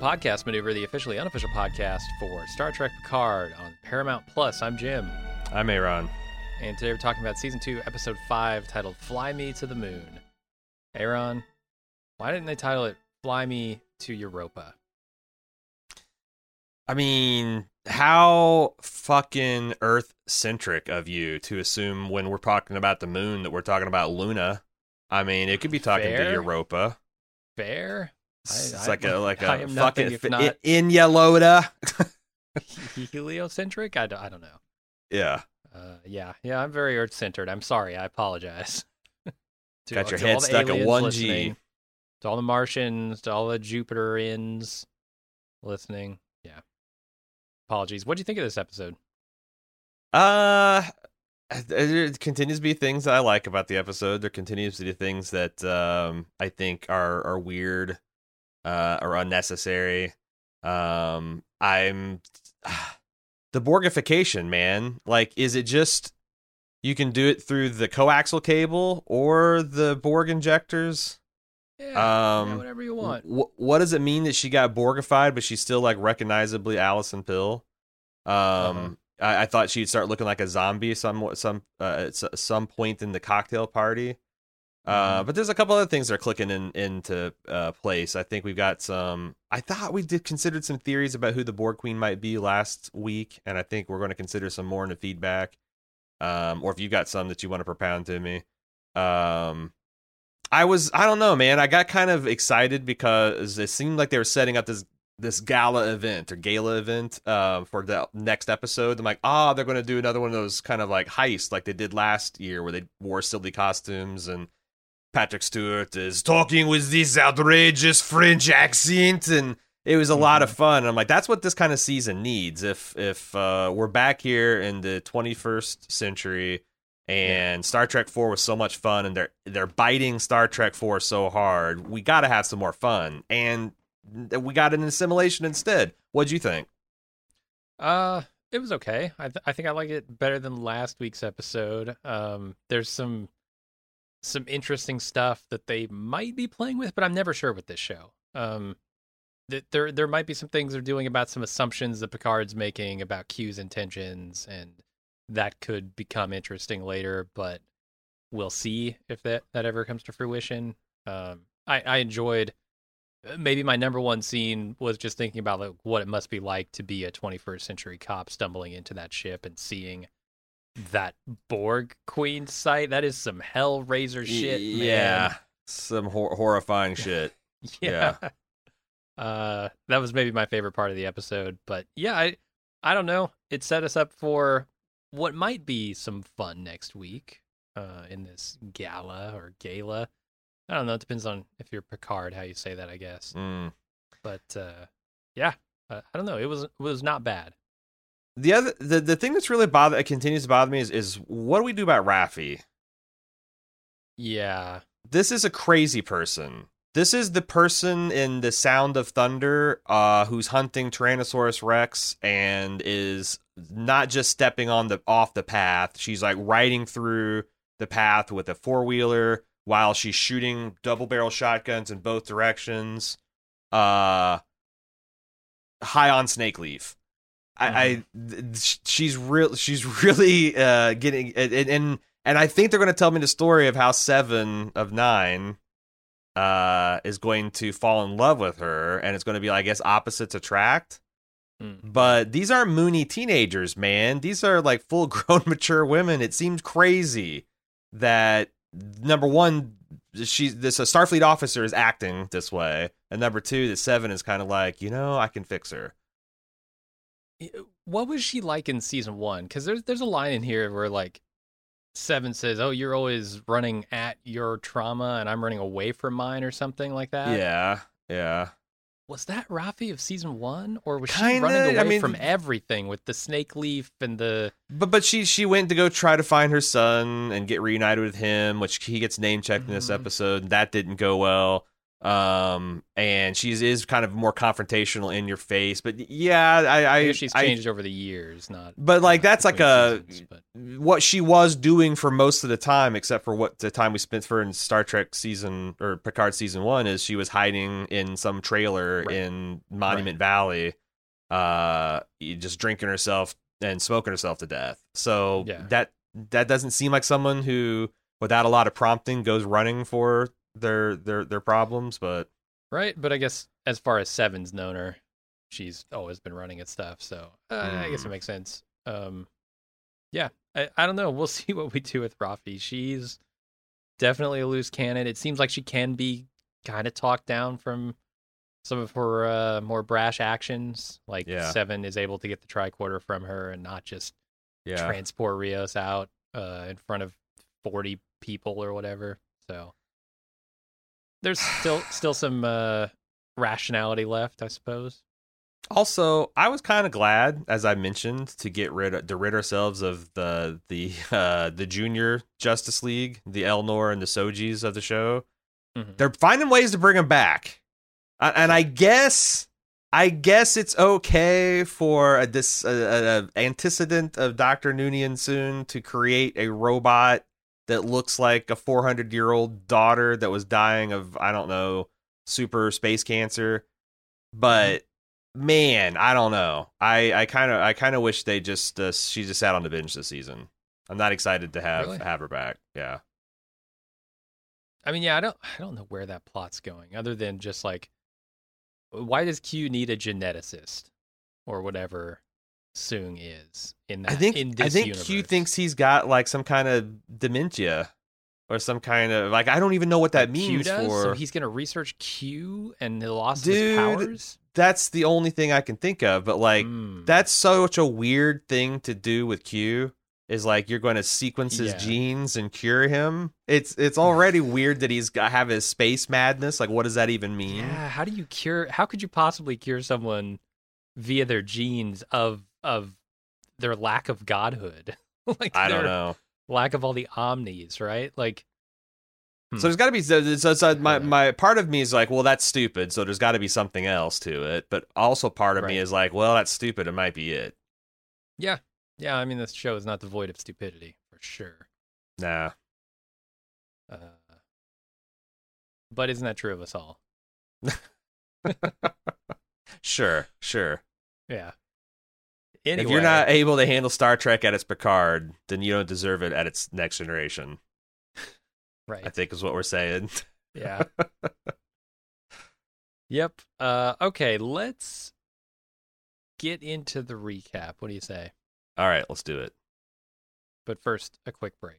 Welcome to the podcast maneuver, the officially unofficial podcast for Star Trek Picard on Paramount Plus. I'm Jim, I'm Aaron. and today we're talking about season two, episode five, titled "Fly Me to the Moon." Aaron, why didn't they title it "Fly Me to Europa"? I mean, how fucking Earth centric of you to assume when we're talking about the moon that we're talking about Luna. I mean, it could be talking Fair. to Europa. Fair, It's I- like I- a like I a fucking not- in Yaloda. heliocentric. I don't, I don't know. yeah, Uh, yeah, yeah, I'm very Earth centered. I'm sorry. I apologize. To- got your to head stuck at one G. To all the Martians, to all the Jupiterians listening. Yeah. Apologies. What do you think of this episode? Uh, there continues to be things that I like about the episode. There continues to be things that um I think are are weird, uh, or unnecessary. Um, I'm the Borgification, man. Like, is it just you can do it through the coaxial cable or the Borg injectors? Yeah, yeah, Um, whatever you want. Wh- what does it mean that she got Borgified, but she's still like recognizably Allison Pill? Um, Uh-huh. I, I thought she'd start looking like a zombie some some uh, at some point in the cocktail party. Uh, Mhm. but there's a couple other things that are clicking in into uh, place. I think we've got some. I thought we did considered some theories about who the Borg Queen might be last week, and I think we're going to consider some more in the feedback. Um, or if you've got some that you want to propound to me. Um, I was I don't know, man. I got kind of excited because it seemed like they were setting up this this gala event or gala event uh, for the next episode. I'm like, ah, they're going to do another one of those kind of like heists like they did last year where they wore silly costumes and Patrick Stewart is talking with this outrageous French accent and it was a lot of fun. I'm like, that's what this kind of season needs. If if uh, we're back here in the 21st century and Star Trek 4 was so much fun and they're they're biting Star Trek 4 so hard, we got to have some more fun. And we got an assimilation instead. What'd you think? Uh, it was okay. I th- I think I like it better than last week's episode. Um, there's some some interesting stuff that they might be playing with, but I'm never sure with this show. Um, th- there there might be some things they're doing about some assumptions that Picard's making about Q's intentions, and that could become interesting later. But we'll see if that that ever comes to fruition. Um, I I enjoyed maybe my number one scene was just thinking about like what it must be like to be a 21st century cop stumbling into that ship and seeing that Borg Queen site. That is some Hellraiser shit, man. Yeah. Some hor- horrifying shit. yeah. Uh, that was maybe my favorite part of the episode, but yeah, I, I don't know. It set us up for what might be some fun next week, uh, in this gala or gala. I don't know. It depends on if you're Picard, how you say that, I guess. Mm. But uh, yeah, uh, I don't know. It was it was not bad. The other the, the thing that's really bother that continues to bother me is is what do we do about Raffi? Yeah, This is a crazy person. This is the person in the Sound of Thunder uh, who's hunting Tyrannosaurus Rex and is not just stepping on the off the path. She's like riding through the path with a four wheeler while she's shooting double barrel shotguns in both directions. Uh, high on snake leaf. I, I she's real. She's really uh, getting and and and I think they're going to tell me the story of how seven of nine uh is going to fall in love with her, and it's going to be, I guess, opposites attract. Mm. But these aren't moony teenagers, man. These are like full grown, mature women. It seems crazy that number one, she's this a Starfleet officer is acting this way, and number two, that Seven is kind of like, you know, I can fix her. What was she like in season one? Because there's there's a line in here where like Seven says, "Oh, you're always running at your trauma, and I'm running away from mine," or something like that. yeah, yeah. Was that Raffi of season one, or was she Kinda, running I away mean- from everything with the snake leaf and the? But but she she went to go try to find her son and get reunited with him, which he gets name checked in this Mhm. episode. That didn't go well. Um, and she is kind of more confrontational in your face. But yeah, I, I, I she's I- changed over the years, not. but like that's like a seasons, what she was doing for most of the time, except for what the time we spent for in Star Trek season or Picard season one, is she was hiding in some trailer Right. in Monument Valley, uh, just drinking herself and smoking herself to death. So Yeah. that that doesn't seem like someone who, without a lot of prompting, goes running for their their their problems. But Right, but I guess as far as Seven's known her, she's always been running at stuff. So uh, I guess it Hmm. makes sense. Um, yeah, I, I don't know. We'll see what we do with Raffi. She's definitely a loose cannon. It seems like she can be kind of talked down from some of her uh, more brash actions. Like Yeah. Seven is able to get the tricorder from her and not just yeah, transport Rios out uh, in front of forty people or whatever. So there's still still some uh, rationality left, I suppose. Also, I was kind of glad, as I mentioned, to get rid of, to rid ourselves of the the uh, the junior Justice League, the Elnor and the Sojis of the show. Mhm. They're finding ways to bring them back, Uh, and I guess I guess it's okay for a this a, a, a antecedent of Doctor Noonien Soong to create a robot that looks like a 400 year old daughter that was dying of I don't know super space cancer, but man, I don't know. I I kind of I kind of wish they just uh, she just sat on the bench this season. I'm not excited to have Really? have her back. Yeah. I mean, yeah, I don't I don't know where that plot's going, other than just like, why does Q need a geneticist or whatever Soong is in that? I think in this I think universe? Q thinks he's got like some kind of dementia or some kind of like I don't even know what that means for. so he's gonna research Q and the loss of his powers. That's the only thing I can think of. But like Hmm. that's such a weird thing to do with Q. Is like you're going to sequence his Yeah. genes and cure him. It's it's already weird that he's got have his space madness. Like, what does that even mean? Yeah, how do you cure? How could you possibly cure someone via their genes of of their lack of godhood? like I don't know. lack of all the omnis, right? Like Hmm. So there's got to be so, so, so my my part of me is like, well, that's stupid. So there's got to be something else to it. But also part of me is like, well, that's stupid. It might be it. Yeah. Yeah, I mean this show is not devoid of stupidity for sure. Nah. Uh, but isn't that true of us all? Sure, sure. Yeah. Anyway, If you're not able to handle Star Trek at its Picard, then you don't deserve it at its next generation. right. I think is what we're saying. Yeah. yep. Uh okay, let's get into the recap. What do you say? All right, let's do it. But first, a quick break.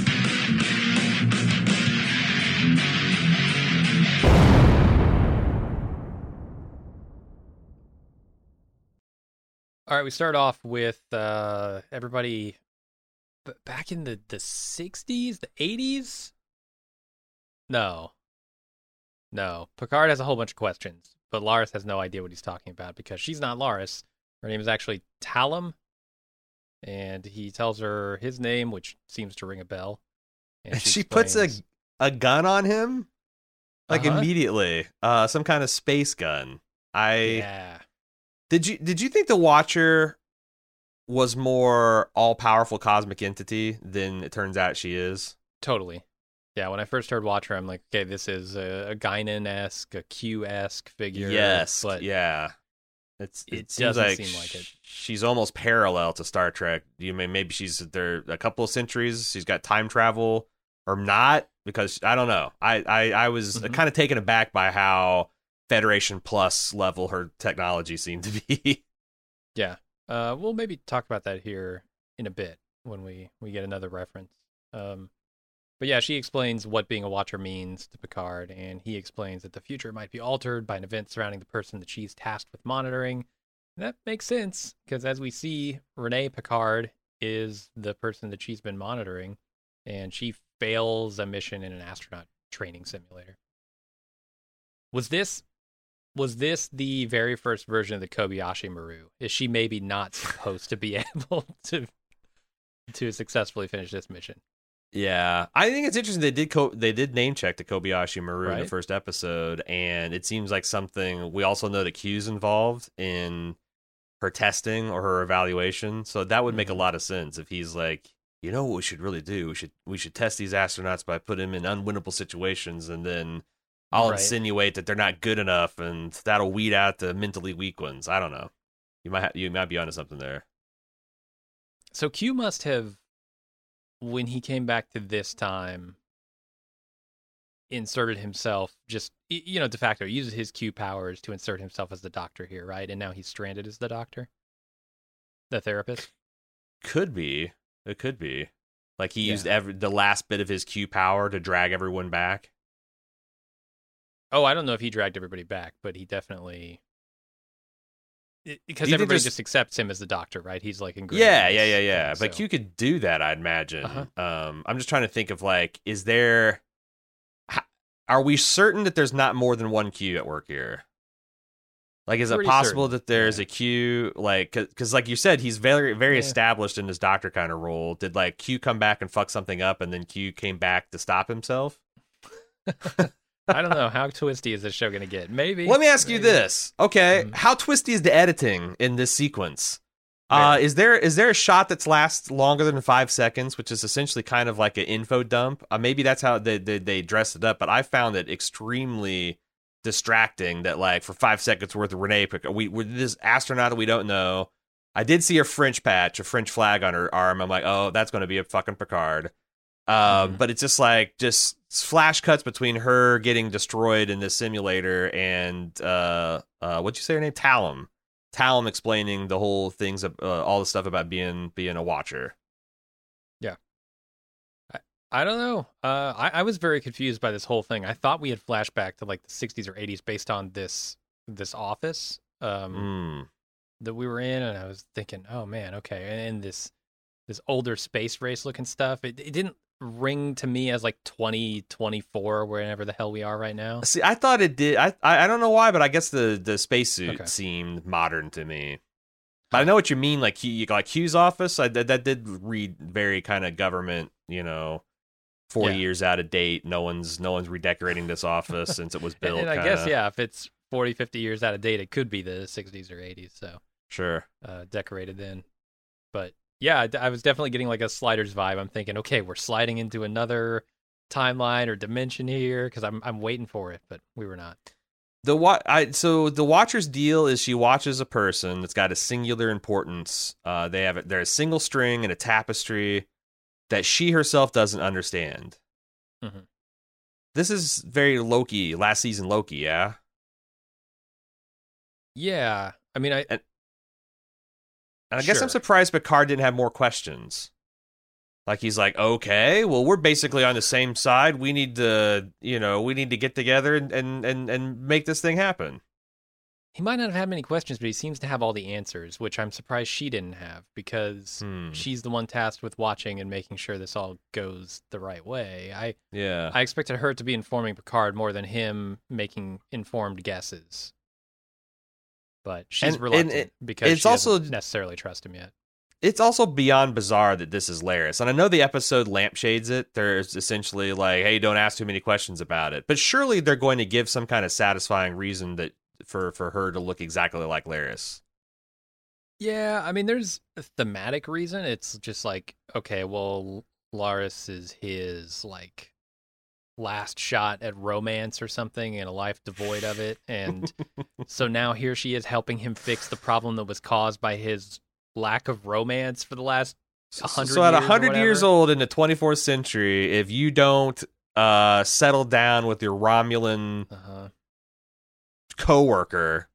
All right, we start off with uh, everybody b- back in the the '60s, the '80s. No, no. Picard has a whole bunch of questions, but Laris has no idea what he's talking about because she's not Laris. Her name is actually Tallinn, and he tells her his name, which seems to ring a bell. And And she puts a a gun on him, like Uh-huh. immediately. Uh, some kind of space gun. I yeah. Did you did you think the Watcher was more all powerful cosmic entity than it turns out she is? Totally. Yeah, when I first heard Watcher, I'm like, okay, this is a, a Guinan esque, a Q esque figure. yes, but yeah. It's, it, it seems doesn't like, seem like it. she's almost parallel to Star Trek. You may maybe she's there a couple of centuries. She's got time travel or not because I don't know. I I, I was Mhm. kind of taken aback by how Federation Plus level her technology seemed to be. Yeah. Uh, we'll maybe talk about that here in a bit when we, we get another reference. Um, but yeah, she explains what being a watcher means to Picard, and he explains that the future might be altered by an event surrounding the person that she's tasked with monitoring. And that makes sense, because as we see, Renee Picard is the person that she's been monitoring, and she fails a mission in an astronaut training simulator. Was this was this the very first version of the Kobayashi Maru? Is she maybe not supposed to be able to to successfully finish this mission? Yeah, I think it's interesting. They did co- they did name check the Kobayashi Maru in the first episode, and it seems like something we also know that Q's involved in her testing or her evaluation. So that would make a Mhm. lot of sense if he's like, you know, what we should really do? We should we should test these astronauts by putting them in unwinnable situations, and then I'll Right. insinuate that they're not good enough, and that'll weed out the mentally weak ones. I don't know. You might ha- you might be onto something there. So Q must have, when he came back to this time, inserted himself just you know de facto uses his Q powers to insert himself as the doctor here, right? And now he's stranded as the doctor, the therapist. Could be. It could be. Like he Yeah. used every the last bit of his Q power to drag everyone back. Oh, I don't know if he dragged everybody back, but he definitely. it- Because you everybody there's- just accepts him as the doctor, right? He's like ingrained. Yeah, yeah, yeah, yeah. so- Q could do that, I'd imagine. Uh-huh. Um, I'm just trying to think of like, is there? Are we certain that there's not more than one Q at work here? Like, is it possible certain, that there's yeah. a Q? Like, because like you said, he's very, very Yeah. established in his doctor kind of role. Did like Q come back and fuck something up, and then Q came back to stop himself? I don't know how twisty is this show going to get. Maybe. Let me ask you this. Okay, Mhm. how twisty is the editing in this sequence? Uh, is there is there a shot that's lasts longer than five seconds, which is essentially kind of like an info dump? Uh, maybe that's how they, they they dressed it up, but I found it extremely distracting. That like for five seconds worth of Renee, we we this astronaut that we don't know. I did see a French patch, a French flag on her arm. I'm like, oh, that's going to be a fucking Picard. Um. But it's just like just flash cuts between her getting destroyed in this simulator and uh, uh, what'd you say her name? Tallinn. Tallinn explaining the whole things, uh, all the stuff about being being a watcher. Yeah, I don't know. Uh, I, I was very confused by this whole thing. I thought we had flashback to like the 60s or 80s based on this this office um, Mm. that we were in, and I was thinking, oh man, okay, and this this older space race looking stuff. It, it didn't ring to me as like 2024, wherever the hell we are right now. See, I thought it did. I, I I don't know why, but I guess the the spacesuit Okay. seemed modern to me. But I know what you mean, like Q, like Q's office. I, that that did read very kind of government, you know, forty Yeah. years out of date. No one's no one's redecorating this office since it was built. and I guess yeah, if it's 40, 50 years out of date, it could be the 60s or 80s. So sure. uh, decorated then. But yeah, I- I was definitely getting like a sliders vibe. I'm thinking, okay, we're sliding into another timeline or dimension here because I'm I'm waiting for it, but we were not. The wa- I so the watcher's deal is she watches a person that's got a singular importance. Uh, they have they're a single string and a tapestry that she herself doesn't understand. Mhm. This is very Loki, last season Loki, yeah. Yeah, I mean, I And I guess I'm surprised Picard didn't have more questions. Like he's like, okay, well, we're basically on the same side. We need to, you know, we need to get together and and and, and make this thing happen. he might not have had many questions, but he seems to have all the answers, which I'm surprised she didn't have because Hmm. she's the one tasked with watching and making sure this all goes the right way. I Yeah. I expected her to be informing Picard more than him making informed guesses. But she's And- and reluctant it- because it's she doesn't also- necessarily trust him yet. it's also beyond bizarre that this is Laris. And I know the episode lampshades it. There's essentially like, hey, don't ask too many questions about it. But surely they're going to give some kind of satisfying reason that for for her to look exactly like Laris. Yeah, I mean, there's a thematic reason. It's just like, okay, well, Laris is his like last shot at romance or something in a life devoid of it, and so now here she is helping him fix the problem that was caused by his lack of romance for the last. So, 100 so at years or 100 years old in the 24th century, if you don't uh, settle down with your Romulan Uh-huh. coworker,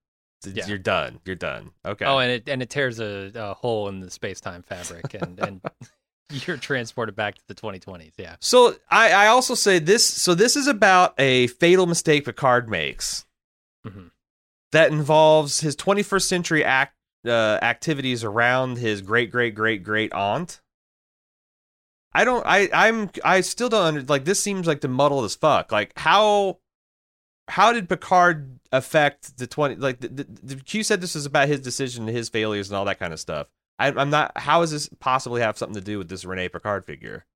Yeah. you're done. You're done. Okay. Oh, and it and it tears a, a hole in the space time fabric, and and you're transported back to the 2020s. Yeah. So I, I also say this. So this is about a fatal mistake Picard makes Mhm. that involves his 21st century act uh, activities around his great great great great aunt. I don't. I I'm. I still don't under, like. This seems like the muddle as fuck. Like how. How did Picard affect the twenty? Like the, the, the Q said this was about his decision, his failures, and all that kind of stuff. I, I'm not. How does this possibly have something to do with this Rene Picard figure?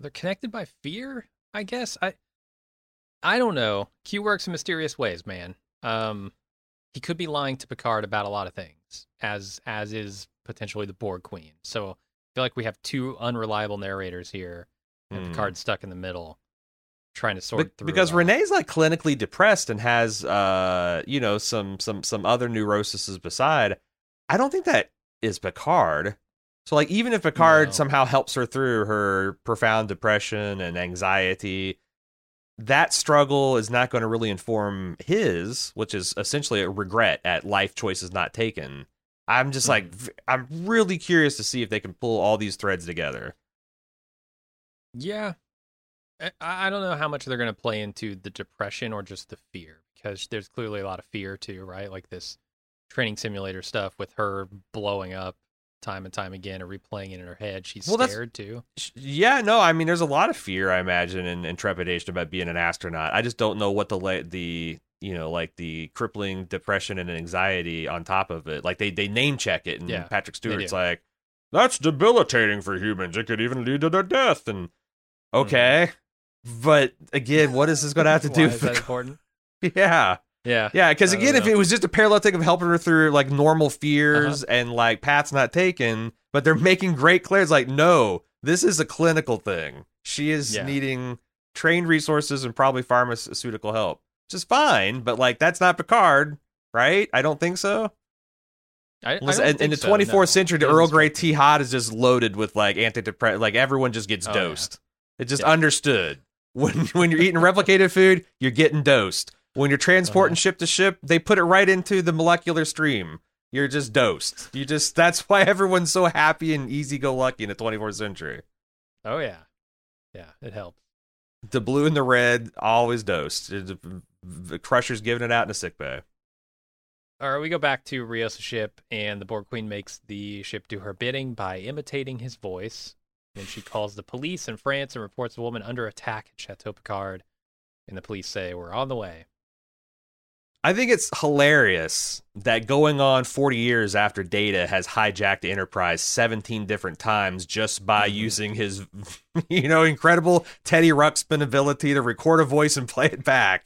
They're connected by fear, I guess. I I don't know. Q works in mysterious ways, man. Um he could be lying to Picard about a lot of things, as as is potentially the Borg Queen. So I feel like we have two unreliable narrators here, and. Picard's stuck in the middle, trying to sort Be- through. because. Renee's like clinically depressed and has uh you know some some some other neuroses beside. I don't think that is Picard. So like even if Picard No. somehow helps her through her profound depression and anxiety, that struggle is not going to really inform his, which is essentially a regret at life choices not taken. I'm just like mm. I'm really curious to see if they can pull all these threads together. Yeah. I, I don't know how much they're going to play into the depression or just the fear because there's clearly a lot of fear too, right? Like this training simulator stuff with her blowing up time and time again or replaying it in her head. She's Well, scared too. Yeah, no, I mean, there's a lot of fear, I imagine, and, and trepidation about being an astronaut. I just don't know what the la- the you know like the crippling depression and anxiety on top of it. Like they they name check it, and Yeah, Patrick Stewart's like, "That's debilitating for humans. It could even lead to their death." And mm-hmm. okay, but again, what is this going to have to do? Is that with important? yeah, Yeah. yeah, because again, if it was just a parallel thing of helping her through like normal fears Uh-huh. and like paths not taken, but they're making great clear. It's like, no, this is a clinical thing. She is Yeah. needing trained resources and probably pharmaceutical help, which is fine. But like, that's not Picard, right? I don't think so. I, I Listen, in, in the so, 24th no. century, the Earl Grey tea hot is just loaded with like antidepressant. Like everyone just gets Oh, yeah. dosed. It's just Yeah. understood. When when you're eating replicated food, you're getting dosed. When you're transporting Uh-huh. ship to ship, they put it right into the molecular stream. You're just dosed. You just that's why everyone's so happy and easy go lucky in the 24th century. Oh yeah. Yeah, it helps. The blue and the red always dosed. The- The crusher's giving it out in a sick bay. All right, we go back to Rios' ship, and the Borg Queen makes the ship do her bidding by imitating his voice. Then she calls the police in France and reports a woman under attack at Chateau Picard. And the police say, We're on the way. I think it's hilarious that going on 40 years after Data has hijacked the Enterprise 17 different times just by Mhm. using his, you know, incredible Teddy Ruxpin ability to record a voice and play it back.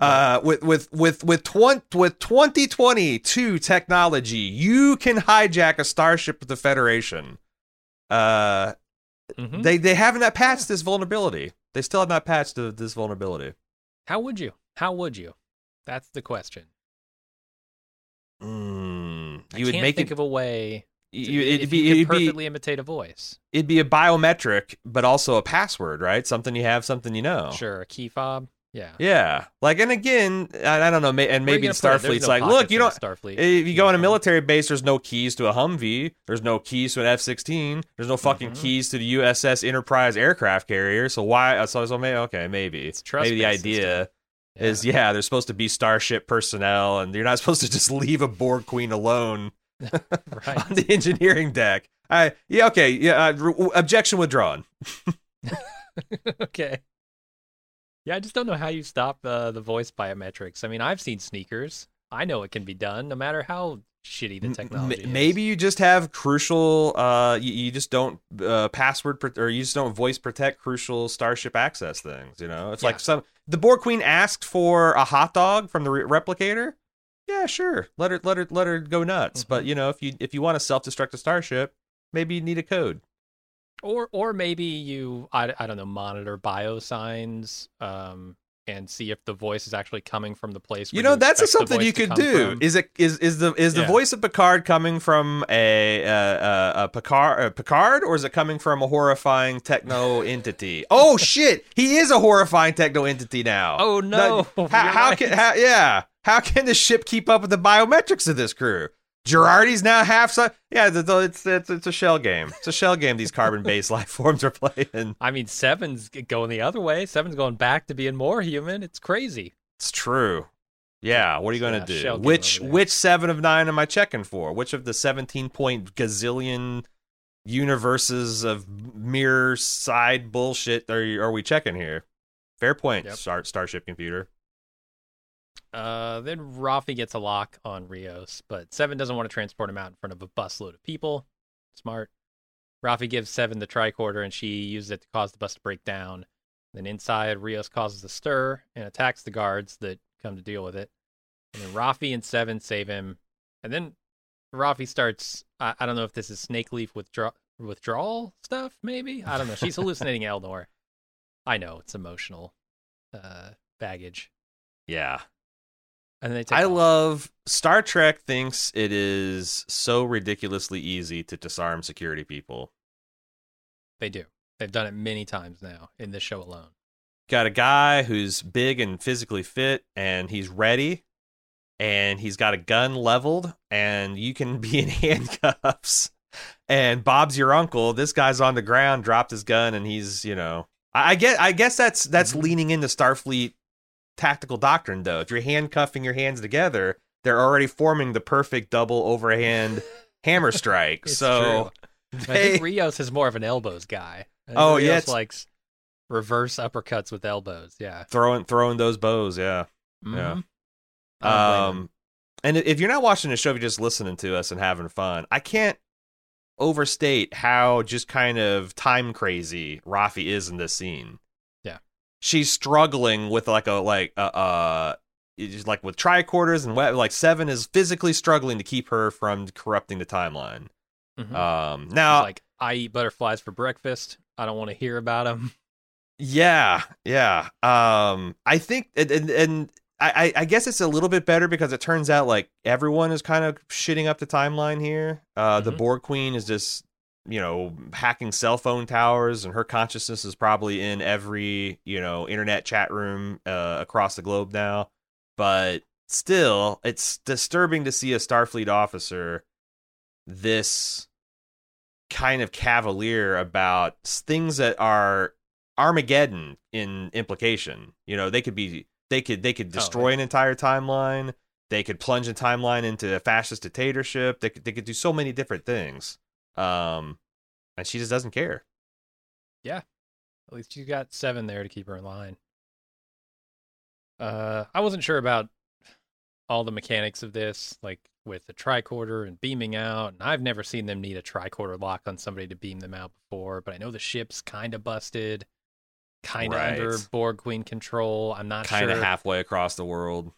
Uh, with with with with twen- with 2022 technology, you can hijack a starship of the Federation. Uh, Mhm. they they have not patched this vulnerability. They still have not patched the, this vulnerability. How would you? How would you? That's the question. Mm, you would can't make think it. of a way. to- you, if it'd be it'd be perfectly imitate a voice. it'd be a biometric, but also a password, right? Something you have, something you know. Sure, a key fob. Yeah. Yeah, like and again, I, I don't know, may, and Where are you maybe gonna put it? There's Starfleet's no like, look, you in don't. Starfleet. If you go on a military base, there's no keys to a Humvee. There's no keys to an F-16. There's no fucking Mhm. keys to the USS Enterprise aircraft carrier. So why? So, so maybe okay, maybe It's trust maybe the idea system. Is yeah, they're supposed to be starship personnel, and you're not supposed to just leave a Borg queen alone right. on the engineering deck. I yeah okay yeah uh, re- objection withdrawn. okay. Yeah, I just don't know how you stop uh, the voice biometrics. I mean, I've seen sneakers. I know it can be done, no matter how shitty the technology. m- is. Maybe you just have crucial. Uh, you, you just don't uh, password pro- or you just don't voice protect crucial starship access things. You know, it's Yeah. like some the Borg Queen asked for a hot dog from the re- replicator. Yeah, sure. Let her let her let her go nuts. But Mhm. you know, if you if you want to self destruct a starship, maybe you need a code. or or maybe you I, I don't know monitor bio signs um and see if the voice is actually coming from the place. You know, that's something you could do. from. Is it is is the is the Yeah. voice of Picard coming from a uh, a Picard a Picard or is it coming from a horrifying techno entity? Oh shit, he is a horrifying techno entity now. Oh no! Now, how, You're how can how, yeah? How can the ship keep up with the biometrics of this crew? Jurati's now half si- Yeah, it's, it's it's a shell game. It's a shell game. These carbon-based life forms are playing. I mean, Seven's going the other way. Seven's going back to being more human. It's crazy. It's true. Yeah, what are you going to shell do? Which which seven of nine am I checking for? Which of the seventeen point gazillion universes of mirror side bullshit are are we checking here? Fair point, Yep. Star, Starship Computer. Uh, then Raffi gets a lock on Rios, but Seven doesn't want to transport him out in front of a busload of people. Smart. Raffi gives Seven the tricorder, and she uses it to cause the bus to break down. Then inside, Rios causes a stir and attacks the guards that come to deal with it. And then Raffi and Seven save him. And then Raffi starts. I, I don't know if this is Snake Leaf withdraw withdrawal stuff. Maybe I don't know. She's hallucinating Elnor. I know it's emotional uh, baggage. Yeah. And they I off. love Star Trek thinks it is so ridiculously easy to disarm security people. They do. They've done it many times now in this show alone. got a guy who's big and physically fit and he's ready and he's got a gun leveled and you can be in handcuffs and bob's your uncle this guy's on the ground dropped his gun and he's you know i, I get i guess that's that's Mhm. leaning into starfleet tactical doctrine though if you're handcuffing your hands together they're already forming the perfect double overhand hammer strike so I they- think Rios is more of an elbows guy. I Oh, yeah, Rios it's- likes reverse uppercuts with elbows. Yeah. throwing throwing those bows yeah Yeah. Mhm. I blame him. Um, and if you're not watching the show, if you're just listening to us and having fun, I can't overstate how just kind of time crazy Raffi is in this scene. She's struggling with like a like uh, uh like with tricorders and like seven is physically struggling to keep her from corrupting the timeline. Mhm. Um, now like, I eat butterflies for breakfast. I don't want to hear about them. Yeah, yeah. Um, I think, and and, and I, I guess it's a little bit better because it turns out like everyone is kind of shitting up the timeline here. Uh, the Mhm. Borg Queen is just you know hacking cell phone towers, and her consciousness is probably in every you know internet chat room uh, across the globe now. But still, it's disturbing to see a Starfleet officer this kind of cavalier about things that are Armageddon in implication. You know, they could be they could they could Oh, destroy yeah. an entire timeline. They could plunge a timeline into a fascist dictatorship. They could they could do so many different things. Um and she just doesn't care. Yeah. At least you got seven there to keep her in line. Uh, I wasn't sure about all the mechanics of this, like with the tricorder and beaming out. And I've never seen them need a tricorder lock on somebody to beam them out before. But I know the ship's kind of busted, kind of Right. under Borg Queen control. I'm not Kind of sure. halfway across the world.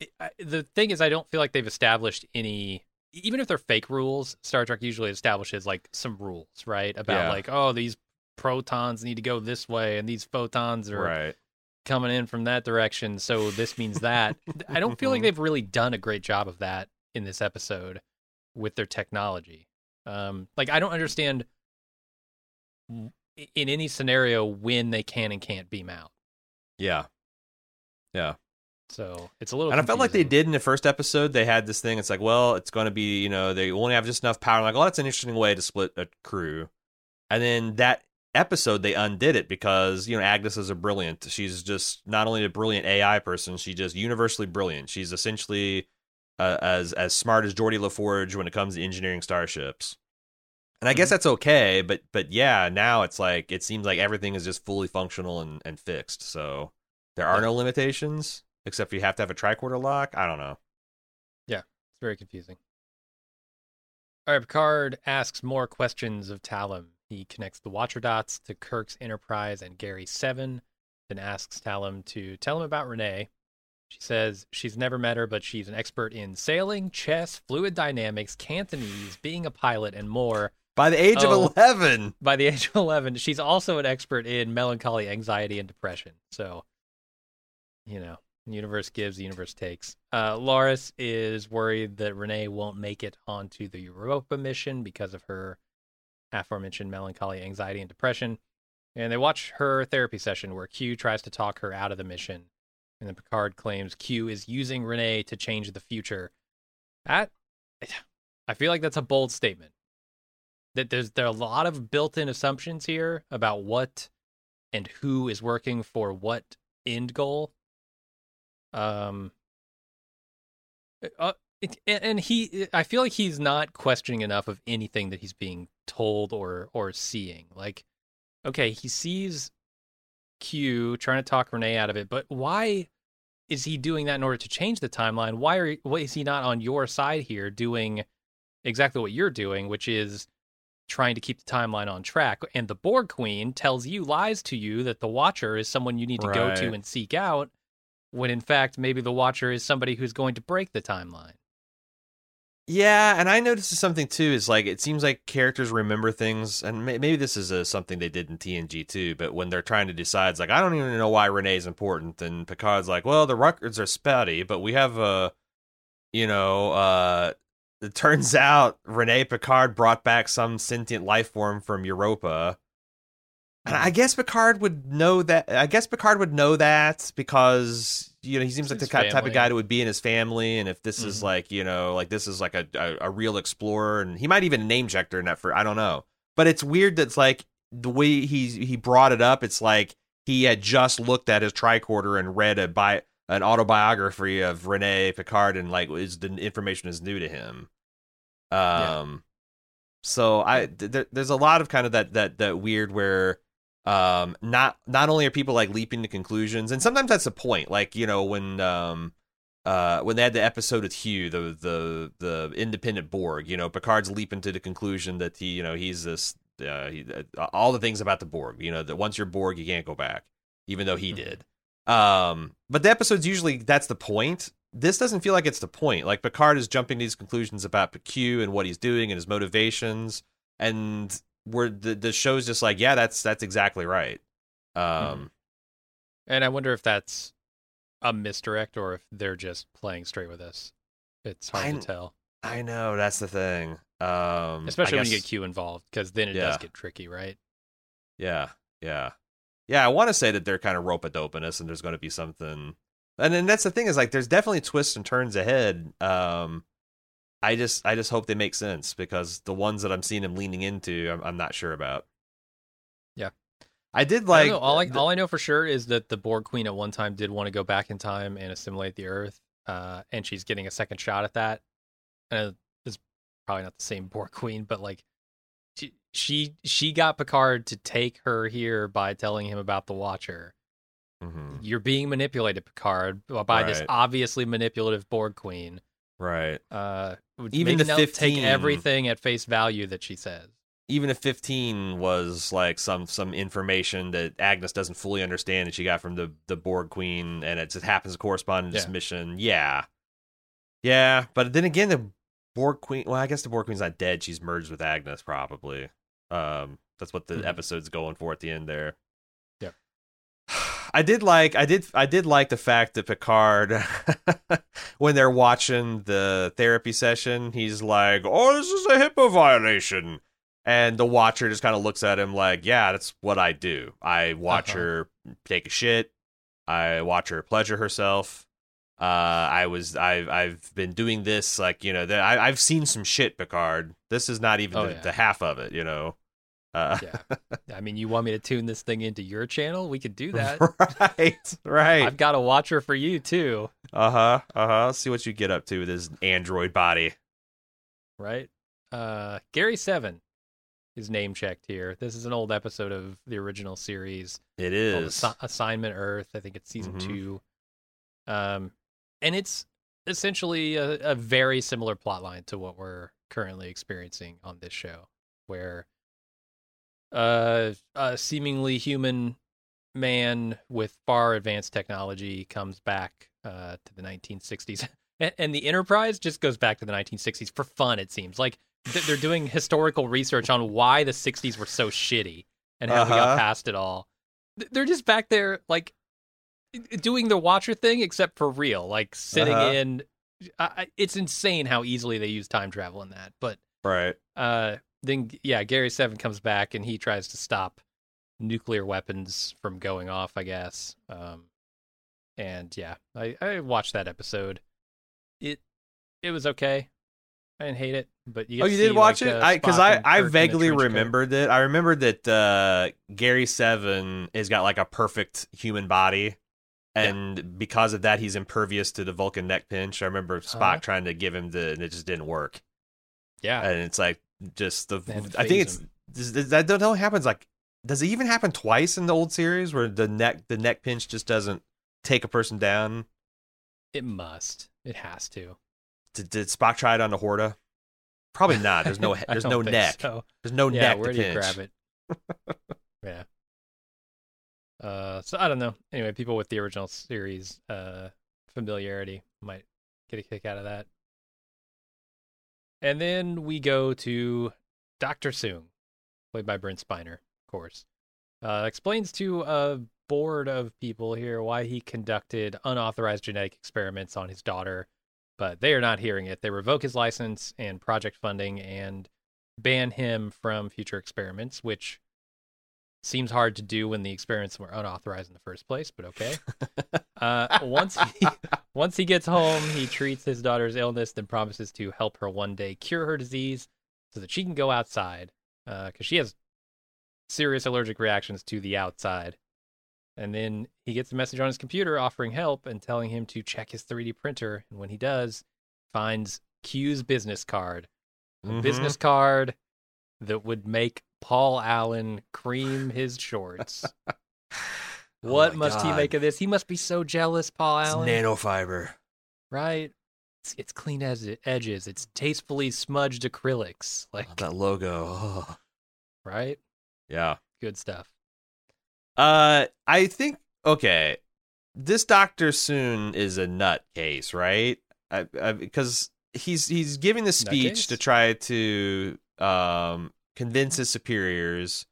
it- I- the thing is, I don't feel like they've established any. Even if they're fake rules, Star Trek usually establishes like some rules, right? About Yeah. like, oh, these protons need to go this way, and these photons are Right. coming in from that direction, so this means that. I don't feel like they've really done a great job of that in this episode with their technology. Um, like, I don't understand in any scenario when they can and can't beam out. Yeah. Yeah. So it's a little. And I felt like they did in the first episode. They had this thing. It's like, well, it's going to be, you know, they only have just enough power. I'm like, oh, that's an interesting way to split a crew. And then that episode, they undid it because, you know, Agnes is a brilliant. She's just not only a brilliant AI person, she's just universally brilliant. She's essentially uh, as as smart as Geordi La Forge when it comes to engineering starships. And I guess Mhm. that's okay, but but yeah, now it's like it seems like everything is just fully functional and, and fixed. So there are Yeah. no limitations except you have to have a tricorder lock. I don't know. Yeah, it's very confusing. All right, Picard asks more questions of Tallinn. He connects the Watcher dots to Kirk's Enterprise and Gary Seven, then asks Tallinn to tell him about Renee. She says she's never met her, but she's an expert in sailing, chess, fluid dynamics, Cantonese, being a pilot, and more. By the age Oh. of eleven, By the age of 11, she's also an expert in melancholy, anxiety, and depression. So, you know, universe gives, the universe takes. Uh, Laris is worried that Renee won't make it onto the Europa mission because of her aforementioned melancholy, anxiety, and depression. And they watch her therapy session where Q tries to talk her out of the mission. And then Picard claims Q is using Renee to change the future. That, I feel like that's a bold statement that there's there are a lot of built-in assumptions here about what and who is working for what end goal. Um, uh, it, and he, I feel like he's not questioning enough of anything that he's being told or or seeing. Like, okay, he sees Q trying to talk Renee out of it, but why is he doing that in order to change the timeline? Why are why is he not on your side here doing exactly what you're doing, which is trying to keep the timeline on track. And the Borg Queen tells you, lies to you, that the Watcher is someone you need to go to and seek out, when in fact, maybe the Watcher is somebody who's going to break the timeline. Yeah, and I noticed something too. Is like it seems like characters remember things, and may- maybe this is a, something they did in TNG too. But when they're trying to decide, it's like I don't even know why Renee's important, and Picard's like, "Well, the records are spotty, but we have a, you know, uh, it turns out Renee Picard brought back some sentient life form from Europa." And I guess Picard would know that. I guess Picard would know that because you know he seems like the ki- type of guy that would be in his family. And if this is Mhm. like you know like this is like a, a a real explorer, and he might even name check her in that for I don't know. But it's weird that's like the way he he brought it up. It's like he had just looked at his tricorder and read a bi- an autobiography of Rene Picard, and like is the information is new to him. Um, so I th- there's a lot of kind of that that that weird where um not not only are people like leaping to conclusions and sometimes that's the point like you know when um uh when they had the episode with Hugh the the the independent Borg you know Picard's leaping to the conclusion that he you know he's this uh, he, uh, all the things about the Borg you know that once you're Borg you can't go back even though he Mhm. did. Um but the episodes usually that's the point. This doesn't feel like it's the point. Like Picard is jumping to these conclusions about Q and what he's doing and his motivations and where the the show's just like, yeah, that's that's exactly right. Um, And I wonder if that's a misdirect or if they're just playing straight with us. It's hard I- to tell, I know that's the thing. Um, especially when you get Q involved, because then it does get tricky, right? Yeah, yeah, yeah. I want to say that they're kind of rope a doping us, and there's going to be something. And then that's the thing is like, there's definitely twists and turns ahead. Um, I just I just hope they make sense because the ones that I'm seeing him leaning into, I'm, I'm not sure about. Yeah. I did I like know. all I the- all I know for sure is that the Borg Queen at one time did want to go back in time and assimilate the Earth, uh, and she's getting a second shot at that. And it's probably not the same Borg Queen, but like she she she got Picard to take her here by telling him about the Watcher. Mhm. You're being manipulated, Picard, by this obviously manipulative Borg Queen. Right. Uh, Even the 15 take everything at face value that she says. even if 15 was like some some information that Agnes doesn't fully understand that she got from the the Borg Queen and it just happens to correspond to this Yeah. mission, yeah, yeah. But then again, the Borg Queen. Well, I guess the Borg Queen's not dead. She's merged with Agnes, probably. Um, that's what the Mhm. episode's going for at the end there. I did like I did I did like the fact that Picard when they're watching the therapy session, he's like, "Oh, this is a HIPAA violation." And the watcher just kind of looks at him like, "Yeah, that's what I do. I watch Uh-huh. her take a shit. I watch her pleasure herself. Uh, I was I've I've been doing this like you know the, I I've seen some shit, Picard. This is not even Oh, the, yeah. the half of it, you know. Uh, Yeah. I mean, you want me to tune this thing into your channel? We could do that. right, right. I've got a watcher for you too, Uh huh. Uh huh. See what you get up to with his android body. right? Uh, Gary Seven is name checked here. This is an old episode of the original series. It is. Assi- Assignment Earth. I think it's season Mhm. two. Um, and it's essentially a, a very similar plot line to what we're currently experiencing on this show, where uh, a seemingly human man with far advanced technology comes back uh, to the 1960s. And, and the Enterprise just goes back to the 1960s for fun, it seems. Like th- they're doing historical research on why the 60s were so shitty and how we got Uh-huh. past it all. Th- They're just back there, like doing the Watcher thing, except for real, like sitting Uh-huh. in. I- it's insane how easily they use time travel in that. But right. uh, then, yeah, Gary Seven comes back and he tries to stop nuclear weapons from going off. I guess. Um, and yeah, I, I watched that episode. It it was okay. I didn't hate it, but you. Get Oh, you did watch like, it? uh, I because I I Kirk in a vaguely trench coat. remembered it. I remembered that uh, Gary Seven has got like a perfect human body, and because of that, he's impervious to the Vulcan neck pinch. I remember Spock Uh-huh. trying to give him the, and it just didn't work. Yeah, And it's like just the. They had to I think it's him. does- does- that don't know happens like. Does it even happen twice in the old series where the neck the neck pinch just doesn't take a person down? it must. It has to. Did, did Spock try it on the Horta? Probably not. There's no there's no neck. so. There's no yeah, neck where to do you grab it? yeah. Uh, so I don't know. Anyway, people with the original series uh familiarity might get a kick out of that. And then we go to Doctor Soong, played by Brent Spiner, of course. Uh, explains to a board of people here why he conducted unauthorized genetic experiments on his daughter, but they are not hearing it. They revoke his license and project funding and ban him from future experiments, which seems hard to do when the experiments were unauthorized in the first place, but okay. uh, once he once he gets home, he treats his daughter's illness, then promises to help her one day cure her disease so that she can go outside because she has serious allergic reactions to the outside. And then he gets a message on his computer offering help and telling him to check his 3D printer. And when he does, finds Q's business card, a Mhm. business card that would make Paul Allen cream his shorts. Oh what my must he make of this? He must be so jealous, Paul It's Allen. nanofiber. right? It's, it's clean as it edges. It's tastefully smudged acrylics. Like, Oh, that logo. Oh. right? Yeah. Good stuff. Uh, I think okay. This Doctor Soong is a nut case, right? I, I, because he's he's giving the speech to try to um convince his superiors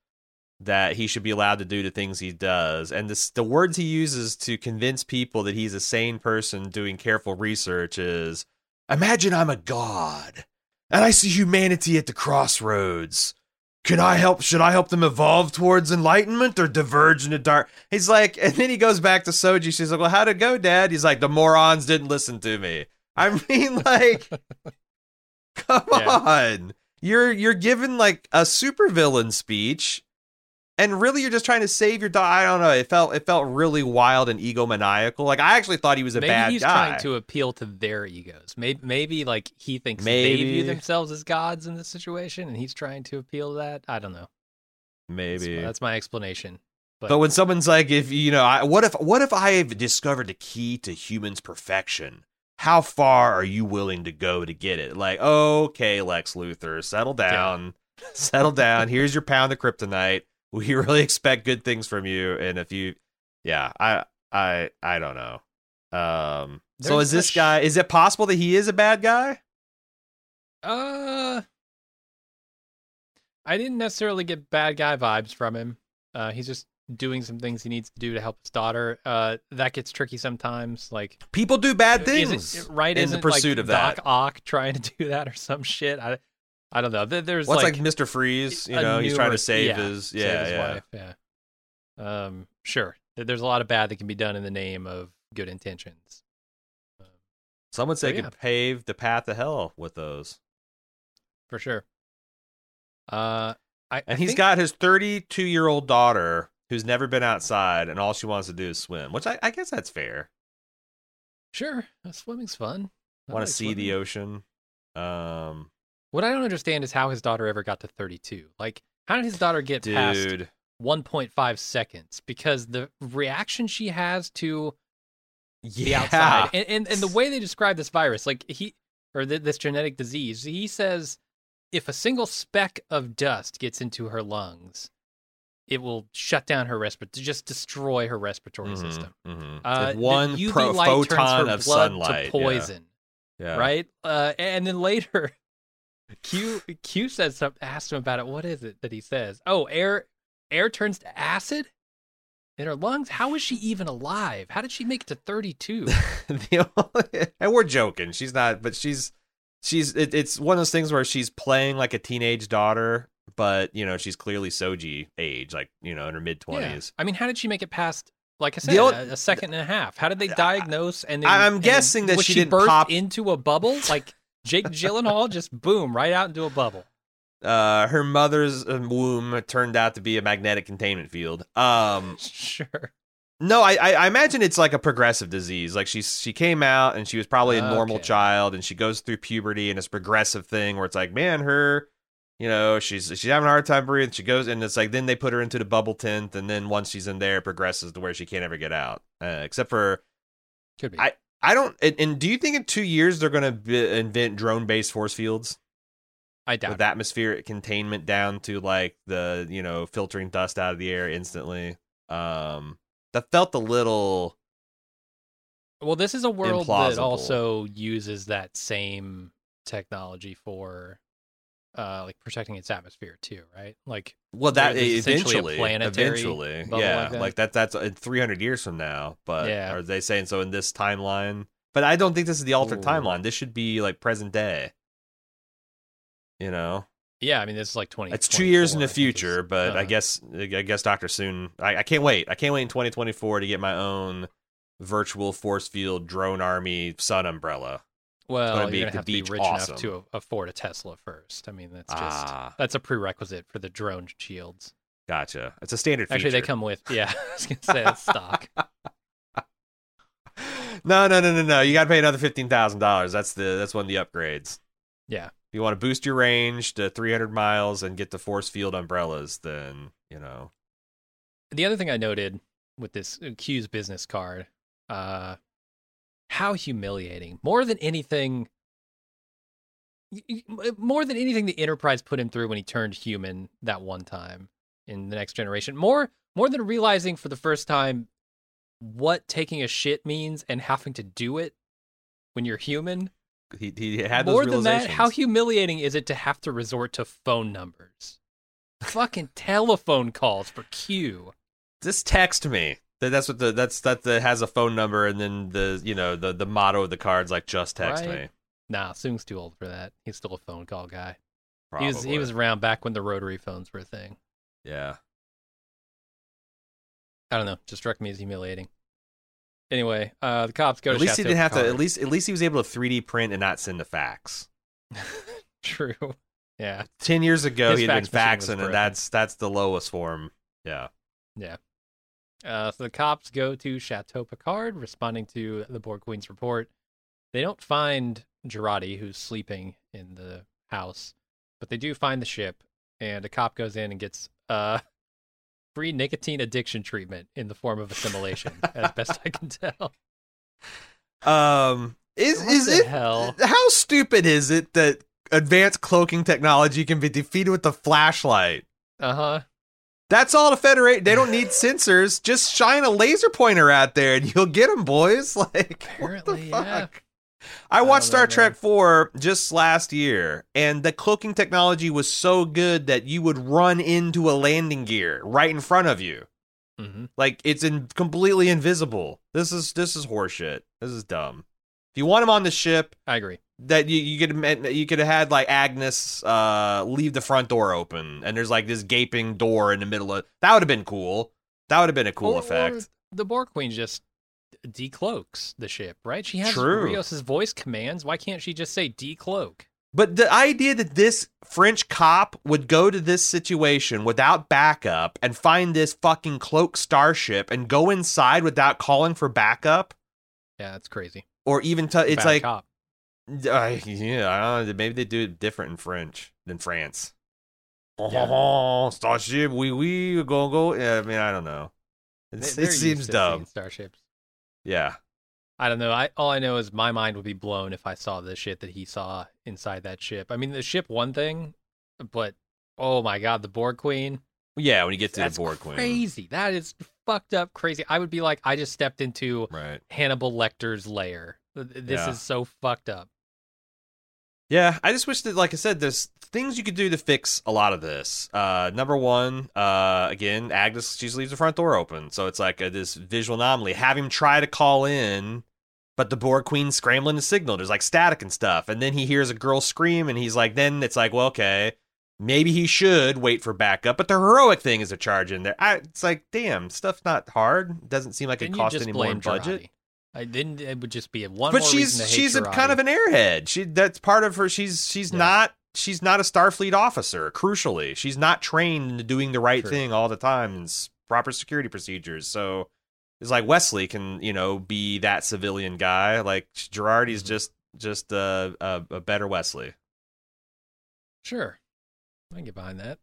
that he should be allowed to do the things he does, and this the words he uses to convince people that he's a sane person doing careful research is, "Imagine I'm a god, and I see humanity at the crossroads." can I help? Should I help them evolve towards enlightenment or diverge into dark? He's like, and then he goes back to Soji. She's like, well, how'd it go, Dad? He's like, the morons didn't listen to me. I mean, like, come Yeah. on. You're you're giving like a supervillain speech, and really you're just trying to save your daughter. I don't know. It felt it felt really wild and egomaniacal. Like I actually thought he was a maybe bad he's guy. trying to appeal to their egos. Maybe, maybe like he thinks they view themselves as gods in this situation, and he's trying to appeal to that. I don't know. That's- Maybe that's my explanation. But, But when someone's like, if you know, I, what if what if I have discovered the key to humans' perfection? How far are you willing to go to get it? Like, okay, Lex Luthor, settle down, settle down. Here's your pound of kryptonite. We really expect good things from you, and if you, yeah, I, I, I don't know. Um, so is this sh- guy? Is it possible that he is a bad guy? Uh, I didn't necessarily get bad guy vibes from him. Uh, he's just doing some things he needs to do to help his daughter. Uh, that gets tricky sometimes. Like, People do bad things, it, right? in the pursuit like, of that. Doc Ock trying to do that or some shit? I, I don't know. There's What's like, like, Mr. Freeze? You know, he's trying to save yeah, his, save yeah, his yeah. wife. Yeah. Um, sure. There's a lot of bad that can be done in the name of good intentions. Some would say So, could pave the path to hell with those. For sure. Uh, I, And I he's think- got his 32 year old daughter who's never been outside, and all she wants to do is swim, which I, I guess that's fair. sure uh, swimming's fun. I Want like to see the ocean. Um, What I don't understand is how his daughter ever got to 32. Like, how did his daughter get past dude. 1.5 seconds? Because the reaction she has to the outside and, and and the way they describe this virus, like he or th- this genetic disease, he says if a single speck of dust gets into her lungs, it will shut down her respiratory, just destroy her respiratory Mhm, system. mhm. Uh, one UV pro- light turns her of blood sunlight. to poison. Yeah. yeah. right? Uh, and then later, Q Q says something, asked him about it. What is it that he says? Oh, air air turns to acid in her lungs. How is she even alive? How did she make it to thirty two? And we're joking. She's not, but she's she's. It, it's one of those things where she's playing like a teenage daughter, but you know she's clearly Soji age, like you know in her mid twenties. Yeah. I mean, how did she make it past? Like I said, old- a, a second and a half. How did they diagnose? And then, I'm and then- guessing that was she she didn't burst pop- into a bubble, like Jake Gyllenhaal, just boom right out into a bubble. Uh, her mother's uh, womb turned out to be a magnetic containment field. Um, Sure. no, I, I I imagine it's like a progressive disease. Like she's she came out and she was probably a normal Okay. child, and she goes through puberty and it's progressive thing where it's like, man, her, you know, she's she's having a hard time breathing. She goes and it's like then they put her into the bubble tent, and then once she's in there, it progresses to where she can't ever get out. Uh, except for Could be. I- I don't. And, and do you think in two years they're going to invent drone based force fields? I doubt. with atmospheric containment down to like the you know filtering dust out of the air instantly um that felt a little Well, this is a world that also uses that same technology for uh like protecting its atmosphere too, right? Like well that There's essentially a eventually planetary eventually yeah like that. like that that's in 300 years from now but Yeah. are they saying so in this timeline but i don't think this is the altered Ooh. timeline this should be like present day you know yeah, I mean this is like 20 it's two years in the 24, I think, is- future but i uh, guess i guess dr Soong I, I can't wait i can't wait in 2024 to get my own virtual force field drone army sun umbrella well, gonna you're gonna have to be rich awesome. enough to afford a Tesla first. I mean, that's just ah that's a prerequisite for the drone shields. gotcha it's a standard Feature. Actually, they come with yeah. I was gonna say that's stock. no no no no no you gotta pay another $15000 that's the that's one of the upgrades Yeah. if you want to boost your range to 300 miles and get the force field umbrellas then you know The other thing I noted with this Q's business card, uh, how humiliating. More than anything, y- uh, more than anything, the Enterprise put him through when he turned human that one time in the next generation. More, more than realizing for the first time what taking a shit means and having to do it when you're human. he, he had More than that, how humiliating is it to have to resort to phone numbers? Fucking telephone calls for Q. just text me that's what the that's that the has a phone number and then the you know the the motto of the cards like just text Right. me Nah, Soong's too old for that. He's still a phone call guy. Probably. He was he was around back when the rotary phones were a thing. yeah I don't know. Just struck me as humiliating. Anyway, uh, the cops go at to least he didn't have to at least at least he was able to 3d print and not send a fax True. Yeah. 10 years ago His he had been fax machine faxing and broken. that's that's the lowest form Yeah. yeah Uh, so the cops go to Chateau Picard, responding to the Borg Queen's report. They don't find Jurati, who's sleeping in the house, but they do find the ship. And a cop goes in and gets uh, free nicotine addiction treatment in the form of assimilation, as best I can tell. um is What is the it hell? how stupid is it that advanced cloaking technology can be defeated with a flashlight Uh huh. That's all the Federate. They don't need sensors. Just shine a laser pointer out there and you'll get them, boys. Like, Apparently, what the yeah. I watched don't Star Trek man. 4 just last year, and the cloaking technology was so good that you would run into a landing gear right in front of you. hmm Like it's in completely invisible. This is this is horseshit. This is dumb. If you want him on the ship, I agree. that you, you could you could have had like Agnes uh leave the front door open and there's like this gaping door in the middle of that would have been cool. That would have been a cool Or- or effect. the Borg Queen just decloaks the ship, right? She has True. Rios's voice commands. Why can't she just say decloak? But the idea that this French cop would go to this situation without backup and find this fucking cloak starship and go inside without calling for backup, Yeah, that's crazy. Or even t- it's like, uh, yeah, I don't know, maybe they do it different in French than France. Yeah. Starship, oui, oui, go, go. Yeah, I mean, I don't know. It's, it seems dumb. Starships. Yeah. I don't know. I all I know is my mind would be blown if I saw the shit that he saw inside that ship. I mean, the ship one thing, but oh my god, the Borg Queen. Yeah, when you get to the Borg Queen. crazy. That is fucked up crazy. I would be like, I just stepped into Right. Hannibal Lecter's lair. This Yeah. is so fucked up. Yeah, I just wish that, like I said, there's things you could do to fix a lot of this. Uh, number one, uh, again, Agnes, she just leaves the front door open. So it's like a, this visual anomaly. Have him try to call in, but the Borg Queen's scrambling the signal. There's like static and stuff. And then he hears a girl scream, and he's like, then it's like, well, okay, maybe he should wait for backup. But the heroic thing is a charge in there. I, it's like, damn, stuff's not hard. Doesn't seem like it Didn't you cost any more in budget. I didn't. It would just be a one. but more she's reason to hate she's a kind of an airhead. She that's part of her. She's she's Yeah. not she's not a Starfleet officer. Crucially, she's not trained into doing the right True. thing all the time and proper security procedures. So it's like Wesley can you know be that civilian guy. Like Jurati's Mhm. just just a, a a better Wesley. Sure. I can get behind that.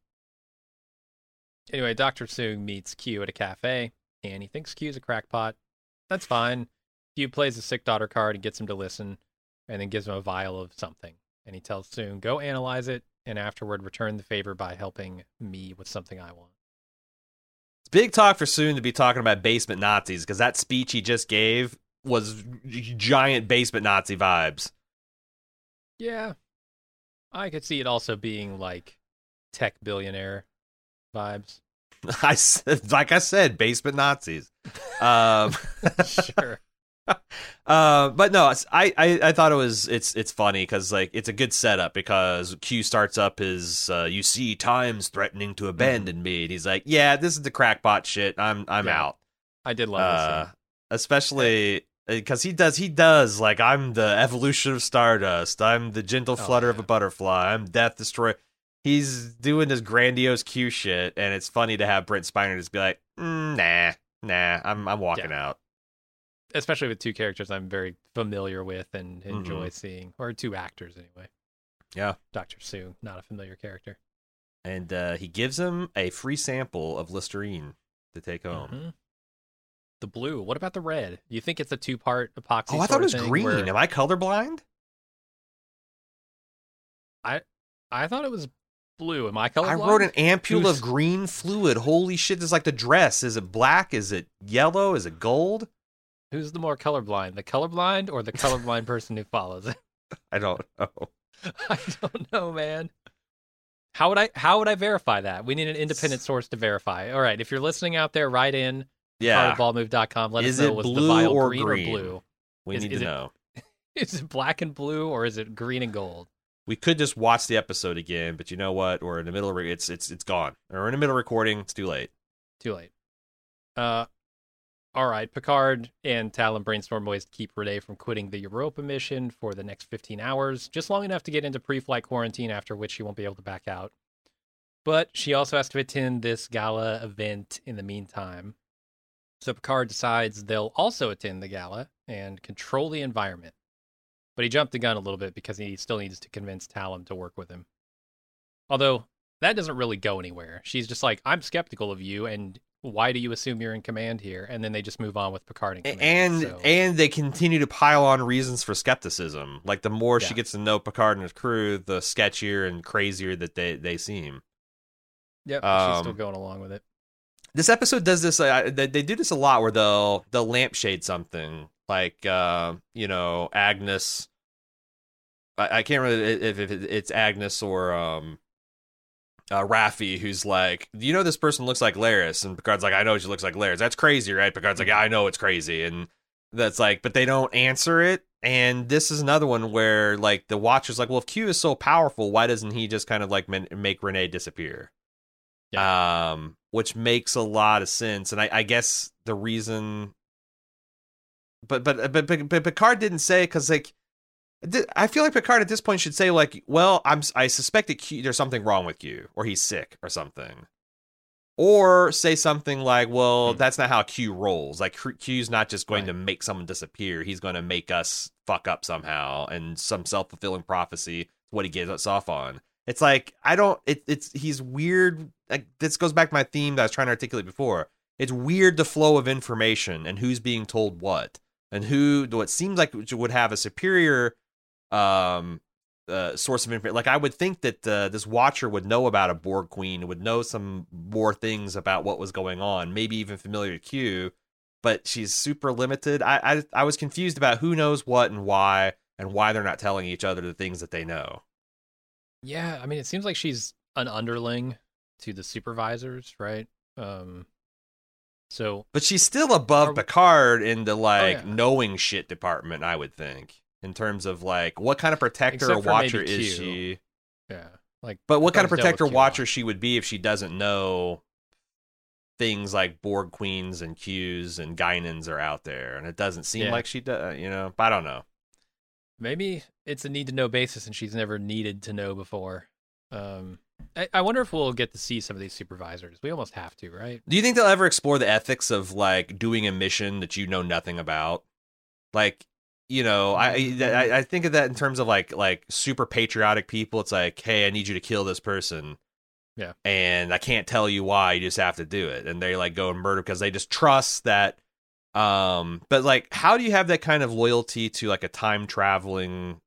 Anyway, Dr. Soong meets Q at a cafe, and he thinks Q's a crackpot. That's fine. Q plays a sick daughter card and gets him to listen, and then gives him a vial of something. And he tells Soong, go analyze it, and afterward return the favor by helping me with something I want. It's big talk for Soong to be talking about basement Nazis because that speech he just gave was giant basement Nazi vibes. Yeah. I could see it also being like tech billionaire vibes. I said, like I said, basement Nazis. Um, sure. uh, but no, I, I I thought it was it's it's funny because like it's a good setup because Q starts up his uh, you see times threatening to abandon me and he's like yeah this is the crackpot shit I'm I'm Yeah. out I did love uh, this. especially because he does he does like I'm the evolution of stardust I'm the gentle Oh, flutter of a butterfly I'm death destroyer he's doing this grandiose Q shit and it's funny to have Brent Spiner just be like mm, nah nah I'm I'm walking out especially with two characters I'm very familiar with and Mm-hmm. enjoy seeing, or two actors anyway. Yeah. Doctor Sue, not a familiar character. and uh, he gives him a free sample of Listerine to take home. Mhm. The blue. What about the red? You think it's a two-part epoxy? Oh, I thought it was green. where- Am I colorblind? I I thought it was blue. Am I colorblind? I wrote an ampule Who's- of green fluid. Holy shit! This is like the dress. Is it black? Is it yellow? Is it gold? Who's the more colorblind, the colorblind or the colorblind person who follows it? I don't know. I don't know, man. How would I? How would I verify that? We need an independent source to verify. All right, if you're listening out there, write in Yeah, baldmove.com. Let Is us know it was blue the vial or green, green? or blue. we is- need is to it- know. Is it black and blue or is it green and gold? We could just watch the episode again, but you know what? We're in the middle of re- it's it's it's gone. We're in the middle of recording. It's too late. Too late. Uh, all right. Picard and Tallinn brainstorm ways to keep Renee from quitting the Europa mission for the next 15 hours, just long enough to get into pre-flight quarantine, after which she won't be able to back out. But she also has to attend this gala event in the meantime. So Picard decides they'll also attend the gala and control the environment. But he jumped the gun a little bit because he still needs to convince Tallinn to work with him. Although that doesn't really go anywhere. She's just like, I'm skeptical of you, and why do you assume you're in command here? And then they just move on with Picard in command. and so- and they continue to pile on reasons for skepticism. Like the more she gets to know Picard and his crew, the sketchier and crazier that they they seem. yep, but she's still um, going along with it. this episode does this uh, they, they do this a lot where they'll they'll lampshade something like uh you know agnes. I, I can't remember if, if it's agnes or um uh Raffi who's like you know this person looks like Laris? And Picard's like I know she looks like Laris. That's crazy right? Picard's like yeah I know it's crazy. And that's like but they don't answer it. And this is another one where like the watcher's like well if Q is so powerful why doesn't he just kind of like men- make Renee disappear? Um, which makes a lot of sense, and I, I guess the reason, but but but but, but Picard didn't say because like. I feel like Picard at this point should say like, "Well, I'm I suspect that Q, there's something wrong with you, or he's sick, or something," or say something like, "Well, Hmm. that's not how Q rolls. Like Q's not just going Right. to make someone disappear; he's going to make us fuck up somehow, and some self fulfilling prophecy is what he gives us off on." It's like I don't. It, it's he's weird. Like this goes back to my theme that I was trying to articulate before. It's weird the flow of information and who's being told what, and who what seems like would have a superior um uh, source of information. Like I would think that uh, this Watcher would know about a Borg Queen, would know some more things about what was going on, maybe even familiar to Q. But she's super limited. I, I I was confused about who knows what and why, and why they're not telling each other the things that they know. Yeah, I mean, it seems like she's an underling to the supervisors, right? Um, so But she's still above Are- Picard in the like yeah. knowing shit department, I would think, in terms of like what kind of protector Except or watcher is she? yeah, like, But what kind of Picard's dealt with protector Q a lot. watcher she would be if she doesn't know things like Borg queens and Qs and Guinans are out there, and it doesn't seem Yeah. like she does. You know, but I don't know. maybe it's a need to know basis, and she's never needed to know before. Um, I, I wonder if we'll get to see some of these supervisors. We almost have to, right? Do you think they'll ever explore the ethics of like doing a mission that you know nothing about? Like, you know, I I, I think of that in terms of like like super patriotic people. It's like, hey, I need you to kill this person. Yeah. And I can't tell you why. You just have to do it. And they like go and murder because they just trust that. Um, but like, how do you have that kind of loyalty to like a time traveling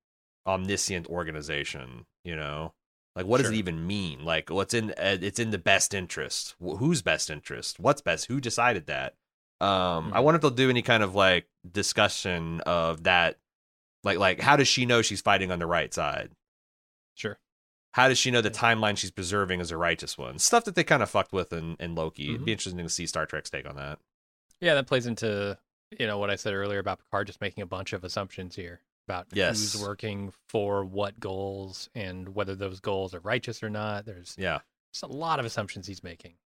omniscient organization? You know, like what does it even mean? Like, what's in? Uh, it's in the best interest. Wh- whose best interest? What's best? Who decided that? Um, I Mhm. wonder if they'll do any kind of like discussion of that. Like, like, how does she know she's fighting on the right side? Sure. How does she know the timeline she's preserving is a righteous one? Stuff that they kind of fucked with in, in Loki. It'd be interesting to see Star Trek's take on that. Yeah, that plays into you know what I said earlier about Picard just making a bunch of assumptions here about Yes. who's working for what goals and whether those goals are righteous or not. There's Yeah. just a lot of assumptions he's making.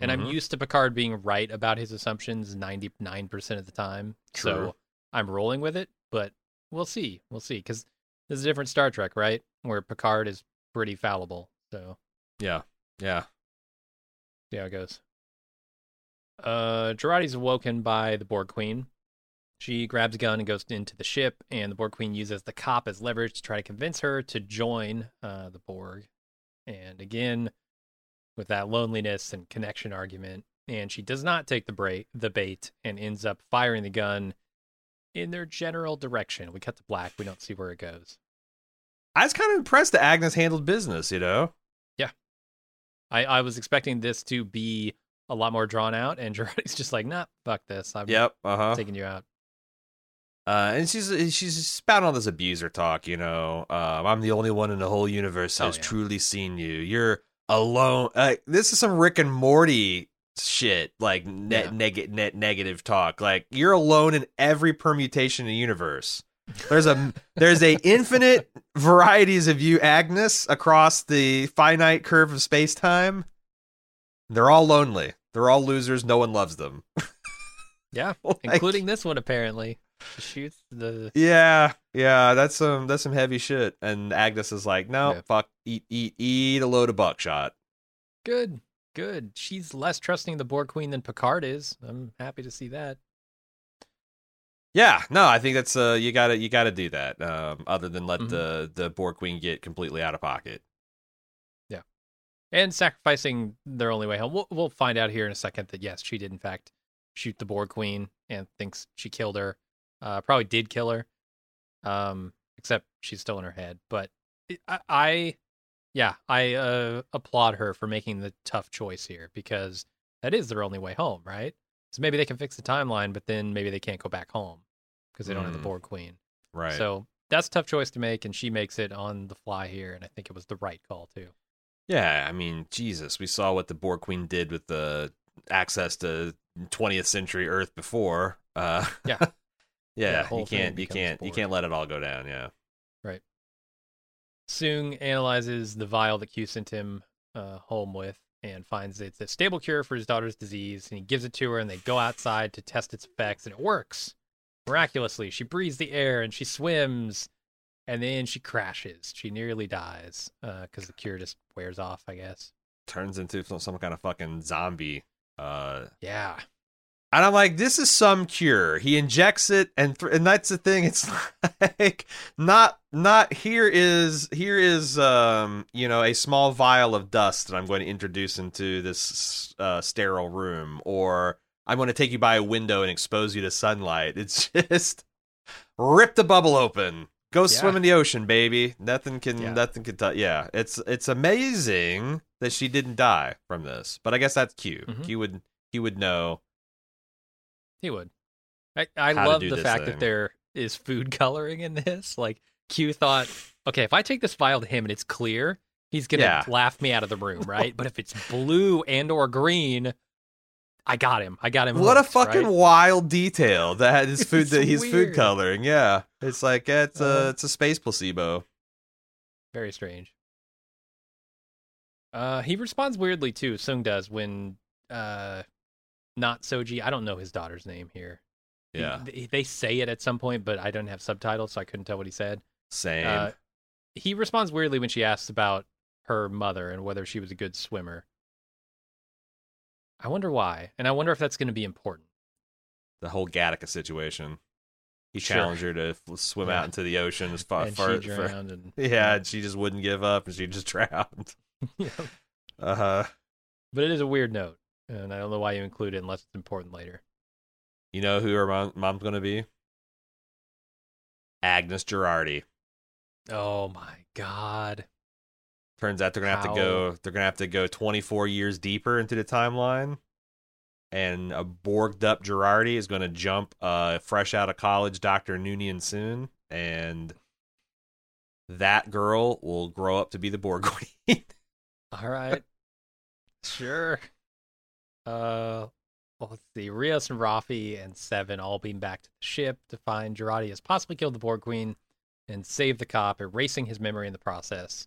And I'm Mhm. used to Picard being right about his assumptions 99% of the time. True. So I'm rolling with it, but we'll see. We'll see. Because this is a different Star Trek, right? Where Picard is pretty fallible. So Yeah. Yeah. see how it goes. Uh, Jurati's awoken by the Borg Queen. She grabs a gun and goes into the ship, and the Borg Queen uses the cop as leverage to try to convince her to join uh, the Borg. And again, with that loneliness and connection argument, and she does not take the bra- the bait and ends up firing the gun in their general direction. We cut to black. We don't see where it goes. I was kind of impressed that Agnes handled business, you know? I, I was expecting this to be a lot more drawn out, and Jurati's just like, nah, fuck this. I'm Yep. Uh huh. taking you out. Uh, and she's she's spouting all this abuser talk, you know. Um, I'm the only one in the whole universe Oh, has yeah. truly seen you. You're alone. Uh, this is some Rick and Morty shit, like net, Yeah. neg- net negative talk. Like you're alone in every permutation in the universe. There's a there's a infinite varieties of you, Agnes, across the finite curve of space time. They're all lonely. They're all losers. No one loves them. Yeah, Like- including this one apparently. Shoots the Yeah, yeah, that's some that's some heavy shit. And Agnes is like, no, Yeah. fuck, eat, eat, eat a load of buckshot. good, good. She's less trusting the Borg Queen than Picard is. I'm happy to see that. Yeah, no, I think that's uh, you gotta you gotta do that. Um, other than let Mhm. the the Borg Queen get completely out of pocket. Yeah, and sacrificing their only way home. We'll, we'll find out here in a second that yes, she did in fact shoot the Borg Queen and thinks she killed her. Uh, probably did kill her. Um, except she's still in her head. But I, I yeah, I uh, applaud her for making the tough choice here because that is their only way home, right? So maybe they can fix the timeline, but then maybe they can't go back home because they don't have the Mm. Borg Queen. Right. So that's a tough choice to make, and she makes it on the fly here, and I think it was the right call too. yeah, I mean, Jesus, we saw what the Borg Queen did with the access to 20th century Earth before. Uh, Yeah. yeah, you can't you can't you can't let it all go down. Yeah. Right. Soong analyzes the vial that Q sent him uh, home with, and finds it's a stable cure for his daughter's disease. And he gives it to her, and they go outside to test its effects, and it works miraculously. She breathes the air and she swims, and then she crashes. She nearly dies because the cure just wears off, I guess. Turns into some, some kind of fucking zombie. Uh, Yeah. And I'm like, this is some cure. He injects it, and th- and that's the thing. It's like not not here is here is um you know a small vial of dust that I'm going to introduce into this uh, sterile room, or I'm going to take you by a window and expose you to sunlight. It's just rip the bubble open. Go swim in the ocean, baby. Nothing can Yeah. nothing can touch. Yeah, it's it's amazing that she didn't die from this. But I guess that's Q. Mhm. Q would he would know. He would. I, I love the fact thing. that there is food coloring in this. Like Q thought, okay, if I take this vial to him and it's clear, he's gonna Yeah. laugh me out of the room, right? but if it's blue and or green, I got him. I got him. What a fucking right? wild detail that his food that he's food coloring. Yeah, it's like yeah, it's a Uh-huh. it's a space placebo. very strange. Uh, he responds weirdly too. Soong does when uh, not Soji. I don't know his daughter's name here. Yeah, they, they say it at some point, but I don't have subtitles, so I couldn't tell what he said. same. Uh, he responds weirdly when she asks about her mother and whether she was a good swimmer. I wonder why, and I wonder if that's going to be important. the whole Gattaca situation. He Sure. challenged her to swim Yeah. out into the ocean as far, and far, she far- drowned, and yeah, and she just wouldn't give up, and she just drowned. Yeah. Uh huh. But it is a weird note, and I don't know why you include it unless it's important later. You know who her mom, mom's going to be? Agnes Jurati. Oh my god! Turns out they're gonna have to go. They're gonna have to go 24 years deeper into the timeline, and a borged up Jurati is gonna jump uh, fresh out of college Doctor Noonien Soong, and that girl will grow up to be the Borg Queen. All right, sure. Uh, well, let's see. Rios and Raffi and Seven all beam back to the ship to find Jurati has possibly killed the Borg Queen and saved the cop, erasing his memory in the process,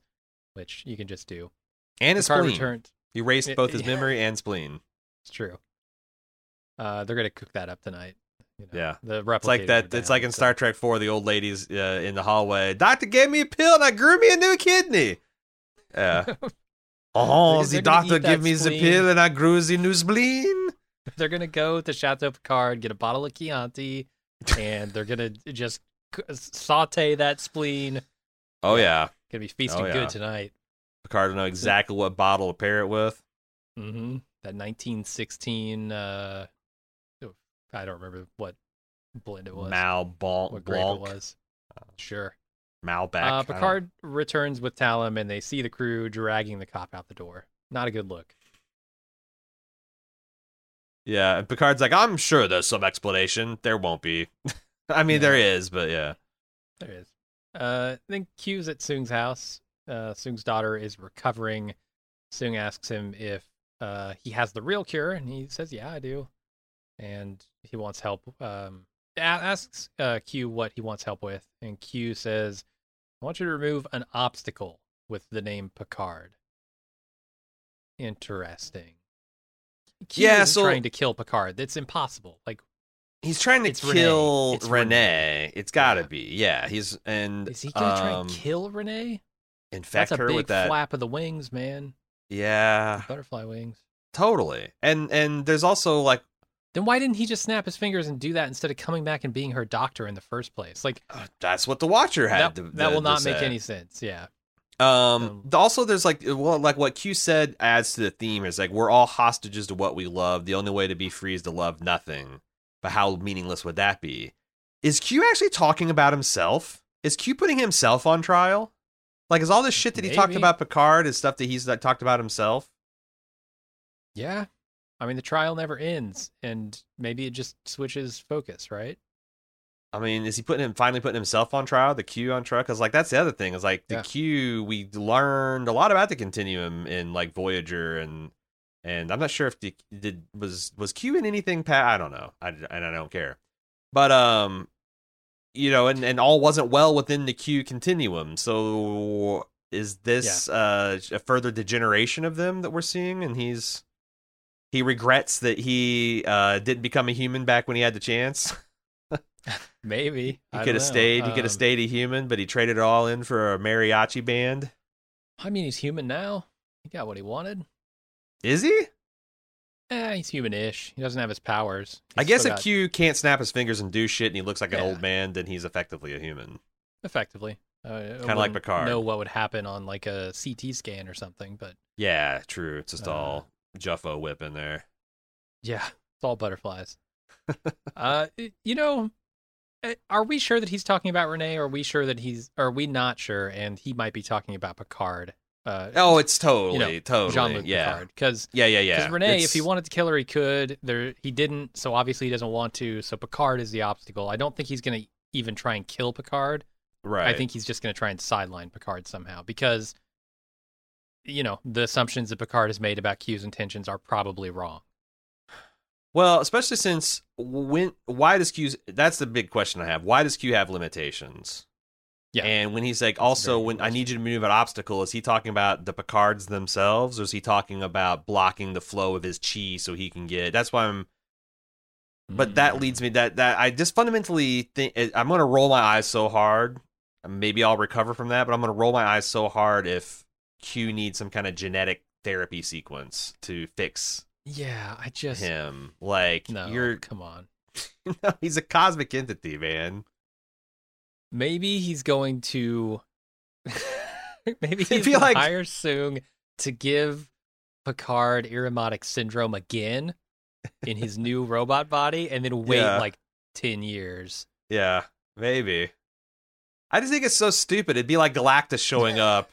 which you can just do. and his spleen. returned. He erased both his memory and spleen. It's true. Uh, they're gonna cook that up tonight. You know, Yeah. the It's like that. are It's like in so- Star Trek Four, the old ladies uh, in the hallway. Doctor gave me a pill and I grew me a new kidney. Yeah. Oh, the doctor gave me the pill and I grew the new spleen. They're gonna go to Chateau Picard, get a bottle of Chianti, and they're gonna just saute that spleen. Oh yeah, Gonna be feasting Oh, yeah. good tonight. Picard will know exactly what bottle to pair it with. Mm-hmm. That 1916. Uh, I don't remember what blend it was. Mal Blanc, what it was. Sure. Malbec. Uh, Picard returns with Tallinn, and they see the crew dragging the cop out the door. Not a good look. Yeah, and Picard's like, I'm sure there's some explanation. There won't be. I mean, Yeah. there is, but yeah. There is. Uh, then Q's at Soong's house. Uh, Soong's daughter is recovering. Soong asks him if uh, he has the real cure, and he says, "Yeah, I do." And he wants help. Um, asks uh, Q what he wants help with, and Q says, "I want you to remove an obstacle with the name Picard." Interesting. Q Yeah, so- trying to kill Picard. That's impossible. Like, He's trying to It's Renee. kill It's Renee. It's got to Yeah. be. Yeah, he's and is he gonna try um, and kill Renee? infect That's a her big with that. flap of the wings, man. Yeah, Butterfly wings. totally. And and there's also like Then why didn't he just snap his fingers and do that instead of coming back and being her doctor in the first place? Like uh, that's what the Watcher had that, to. that will not make say. any sense. Yeah. Um, Um, also, there's like, well, like what Q said adds to the theme is like we're all hostages to what we love. The only way to be free is to love nothing. But how meaningless would that be? Is Q actually talking about himself? Is Q putting himself on trial? Like, is all this shit that he talked about Picard is stuff that he's like, talked about himself? Yeah. I mean, the trial never ends, and maybe it just switches focus, right? I mean, is he putting him finally putting himself on trial? The Q on trial? Because like that's the other thing is like the Yeah. Q. We learned a lot about the continuum in like Voyager and and I'm not sure if the did was was Q in anything. Pa- I don't know. I and I don't care. But um, you know, and and all wasn't well within the Q continuum. So is this uh, a further degeneration of them that we're seeing? And he's he regrets that he uh, didn't become a human back when he had the chance. Maybe He could have stayed. He could Um, have stayed a human, but he traded it all in for a mariachi band. I mean, he's human now. He got what he wanted. Is he? Eh, he's human-ish. He doesn't have his powers. I guess if got- Q can't snap his fingers and do shit, and he looks like an old man, then he's effectively a human. effectively, uh, Kinda like Picard. Know what would happen on like a CT scan or something, but Yeah, true. It's just Uh, all Juffo whip in there. yeah, it's all butterflies. uh, you know, eh, are we sure that he's talking about Renee? Or are we sure that he's? Are we not sure? And he might be talking about Picard. Uh, Oh, it's totally, you know, totally, Jean-Luc yeah, Picard. Because yeah, yeah, yeah. Because Renee, if he wanted to kill her, he could. There, he didn't. So obviously, he doesn't want to. So Picard is the obstacle. I don't think he's going to even try and kill Picard. right, I think he's just going to try and sideline Picard somehow because, you know, the assumptions that Picard has made about Q's intentions are probably wrong. Well, especially since when why does Q that's the big question I have. Why does Q have limitations? Yeah. And when he's like also when I need you to move an obstacle, is he talking about the Picards themselves or is he talking about blocking the flow of his chi so he can get That's why I'm but that Mm. leads me that that I just fundamentally think I'm going to roll my eyes so hard. Maybe I'll recover from that, but I'm going to roll my eyes so hard if Q needs some kind of genetic therapy sequence to fix Yeah, I just him. Like no. you're come on. no, he's a cosmic entity, man. Maybe he's going to. maybe he's going like- to hire Soong to give Picard Irumodic syndrome again in his new robot body, and then wait Yeah. like ten years. Yeah, maybe. I just think it's so stupid. It'd be like Galactus showing up,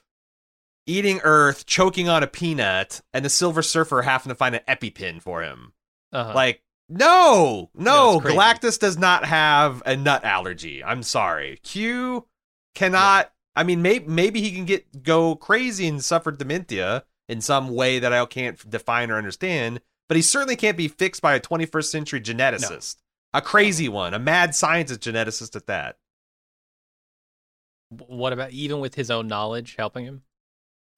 eating Earth, choking on a peanut, and the Silver Surfer having to find an EpiPen for him. Uh-huh. Like, no, No, no. Galactus does not have a nut allergy. I'm sorry. Q cannot. I mean, maybe maybe he can get go crazy and suffer dementia in some way that I can't define or understand. But he certainly can't be fixed by a 21st century geneticist, a crazy one, a mad scientist geneticist at that. what about even with his own knowledge helping him?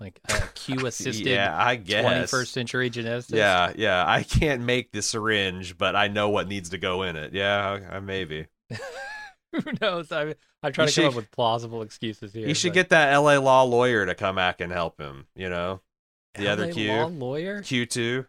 Like uh, a Q assisted yeah, I guess. 21st century geneticist? Yeah, yeah. I can't make the syringe, but I know what needs to go in it. Yeah, I, I maybe. Who knows? I'm, I'm trying You to come up with plausible excuses here. He should but- get that LA law lawyer to come back and help him. You know, the other Q. law lawyer. Q two.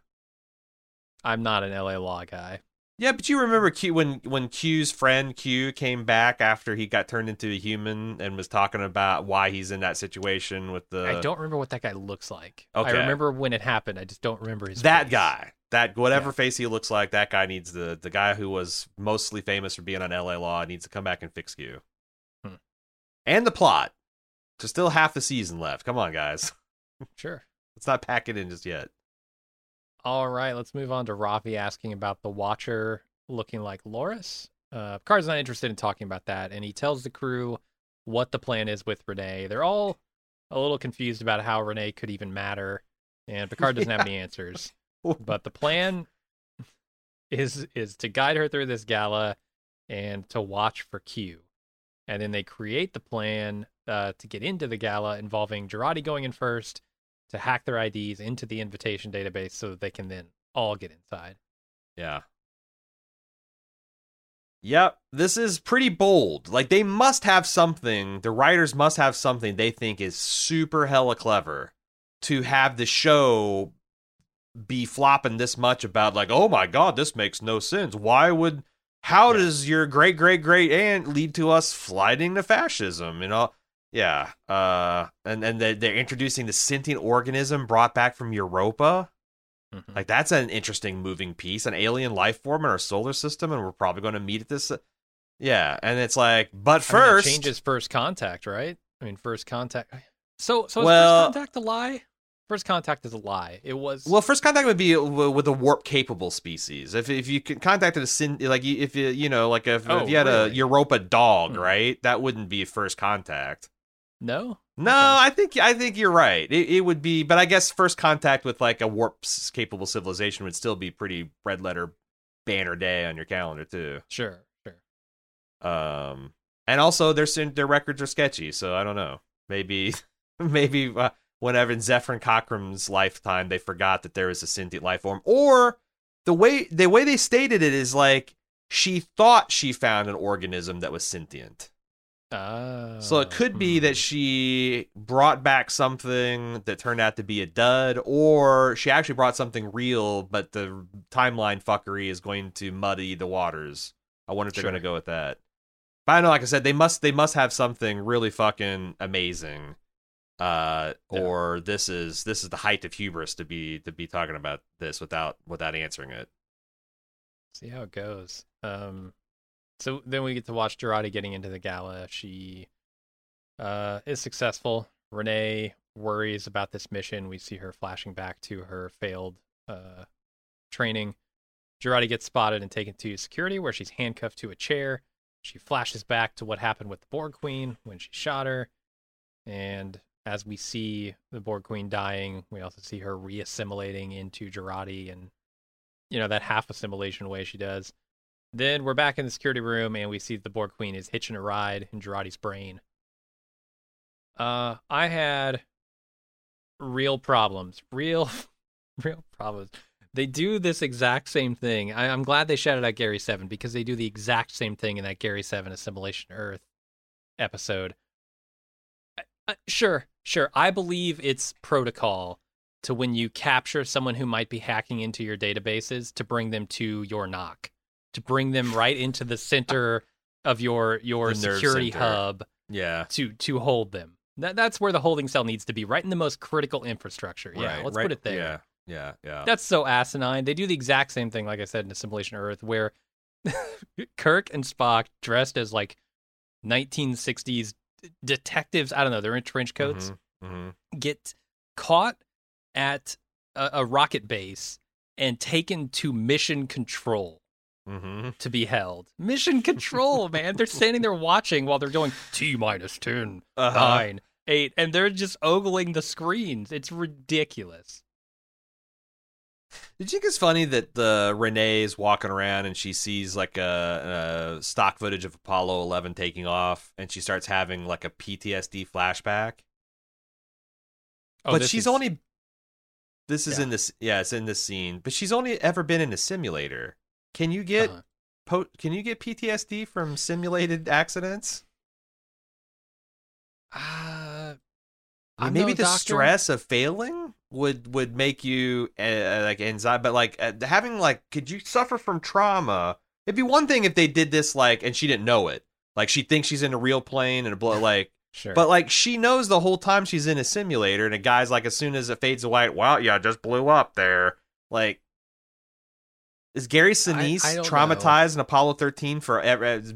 I'm not an LA law guy. Yeah, but you remember Q when when Q's friend Q came back after he got turned into a human and was talking about why he's in that situation with the I don't remember what that guy looks like. Okay. I remember when it happened. I just don't remember his that face. guy. That whatever Yeah. face he looks like, that guy needs the the guy who was mostly famous for being on LA Law needs to come back and fix Q. Hmm. And the plot. There's still half the season left. Come on, guys. Sure. Let's not pack it in just yet. All right, let's move on to Raffi asking about the Watcher looking like Laris. Uh, Picard's not interested in talking about that, and he tells the crew what the plan is with Renee. They're all a little confused about how Renee could even matter, and Picard doesn't have any answers. But the plan is is to guide her through this gala and to watch for Q. And then they create the plan uh, to get into the gala involving Jurati going in first to hack their IDs into the invitation database so that they can then all get inside. Yeah. Yep, this is pretty bold. Like they must have something, the writers must have something they think is super hella clever to have the show be flopping this much about like, "Oh my god, this makes no sense. Why would how Yeah. does your great great great aunt lead to us sliding to fascism?" You know? Yeah. Uh and and they they're introducing the sentient organism brought back from Europa. Mhm. Like that's an interesting moving piece, an alien life form in our solar system, and we're probably going to meet at this. Yeah, and it's like, but I mean, it first, changes first contact, right? I mean, first contact. So, so is Well- first contact a lie? First contact is a lie. It was. well, first contact would be with a warp capable species. If if you could contacted a sin, like if you you know, like if, Oh, if you had a? Europa dog, Hmm. right? That wouldn't be first contact. No. No, Okay. I think I think you're right. It, it would be, but I guess first contact with like a warp capable civilization would still be pretty red letter banner day on your calendar too. Sure. Sure. Um, and also their their records are sketchy, so I don't know. Maybe maybe uh, whenever in Zefram Cochrane's lifetime they forgot that there was a sentient life form, or the way the way they stated it is like she thought she found an organism that was sentient. Oh, So it could be that she brought back something that turned out to be a dud, or she actually brought something real, but the timeline fuckery is going to muddy the waters. I wonder if they're going to go with that. But I know, like I said, they must they must have something really fucking amazing, uh, Yeah. or this is this is the height of hubris to be to be talking about this without without answering it. see how it goes. Um, so then we get to watch Jurati getting into the gala. She uh, is successful. Renee worries about this mission. We see her flashing back to her failed uh, training. Jurati gets spotted and taken to security, where she's handcuffed to a chair. She flashes back to what happened with the Borg Queen when she shot her. And as we see the Borg Queen dying, we also see her reassimilating into Jurati and, you know, that half assimilation way she does. Then we're back in the security room and we see the Borg Queen is hitching a ride in Jurati's brain. Uh, I had real problems, real, real problems. They do this exact same thing. I, I'm glad they shouted out Gary Seven because they do the exact same thing in that Gary Seven Assimilation Earth episode. I- sure, sure. I believe it's protocol to when you capture someone who might be hacking into your databases to bring them to your knock, to bring them right into the center of your your security center. hub Yeah, to to hold them. That that's where the holding cell needs to be, right in the most critical infrastructure. Yeah, right, let's right, put it there. Yeah, yeah, yeah. That's so asinine. They do the exact same thing, like I said, in Assimilation Earth, where Kirk and Spock, dressed as like 1960s detectives, I don't know, they're in trench coats, hmm get caught at a, a rocket base and taken to mission control hmm to be held. Mission control, man. They're standing there watching while they're going T minus 10, Uh-huh. nine, eight, and they're just ogling the screens. It's ridiculous. Did you think it's funny that the Renee is walking around and she sees like a, a stock footage of Apollo 11 taking off, and she starts having like a PTSD flashback? Oh, but she's is- only. This is Yeah. in this. Yeah, it's in this scene. But she's only ever been in a simulator. Can you get Uh-huh. po- Can you get PTSD from simulated accidents? Uh, I'm maybe no the doctor. stress of failing would would make you uh, like anxiety, but like uh, having like, could you suffer from trauma? It'd be one thing if they did this like, and she didn't know it. Like she thinks she's in a real plane and a blow like, Sure. but like she knows the whole time she's in a simulator, and a guy's like, as soon as it fades away, wow, yeah, just blew up there. Like, is Gary Sinise I don't traumatized in Apollo 13 for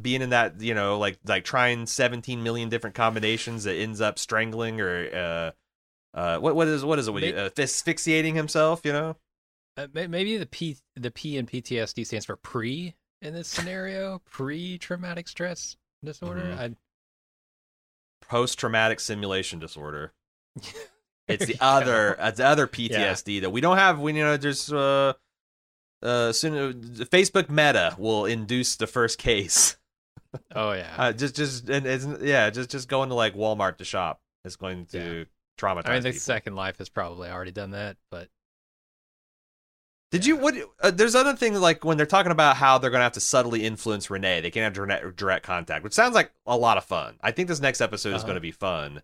being in that, you know, like like trying 17 million different combinations that ends up strangling or uh uh what what is what is it? What, May- uh, asphyxiating himself, you know? Uh, maybe the P the P in PTSD stands for pre in this scenario, pre traumatic stress disorder. Mhm. Post traumatic simulation disorder. It's the other it's the other PTSD that we don't have. We you know there's uh uh soon uh, Facebook Meta will induce the first case. Oh yeah. Uh, just just and it's, yeah, just just going to like Walmart to shop is going to traumatize I mean, the people. Second Life has probably already done that, but Did you what? Uh, there's other things like when they're talking about how they're going to have to subtly influence Renee. They can't have direct, direct contact, which sounds like a lot of fun. I think this next episode is Uh-huh. going to be fun.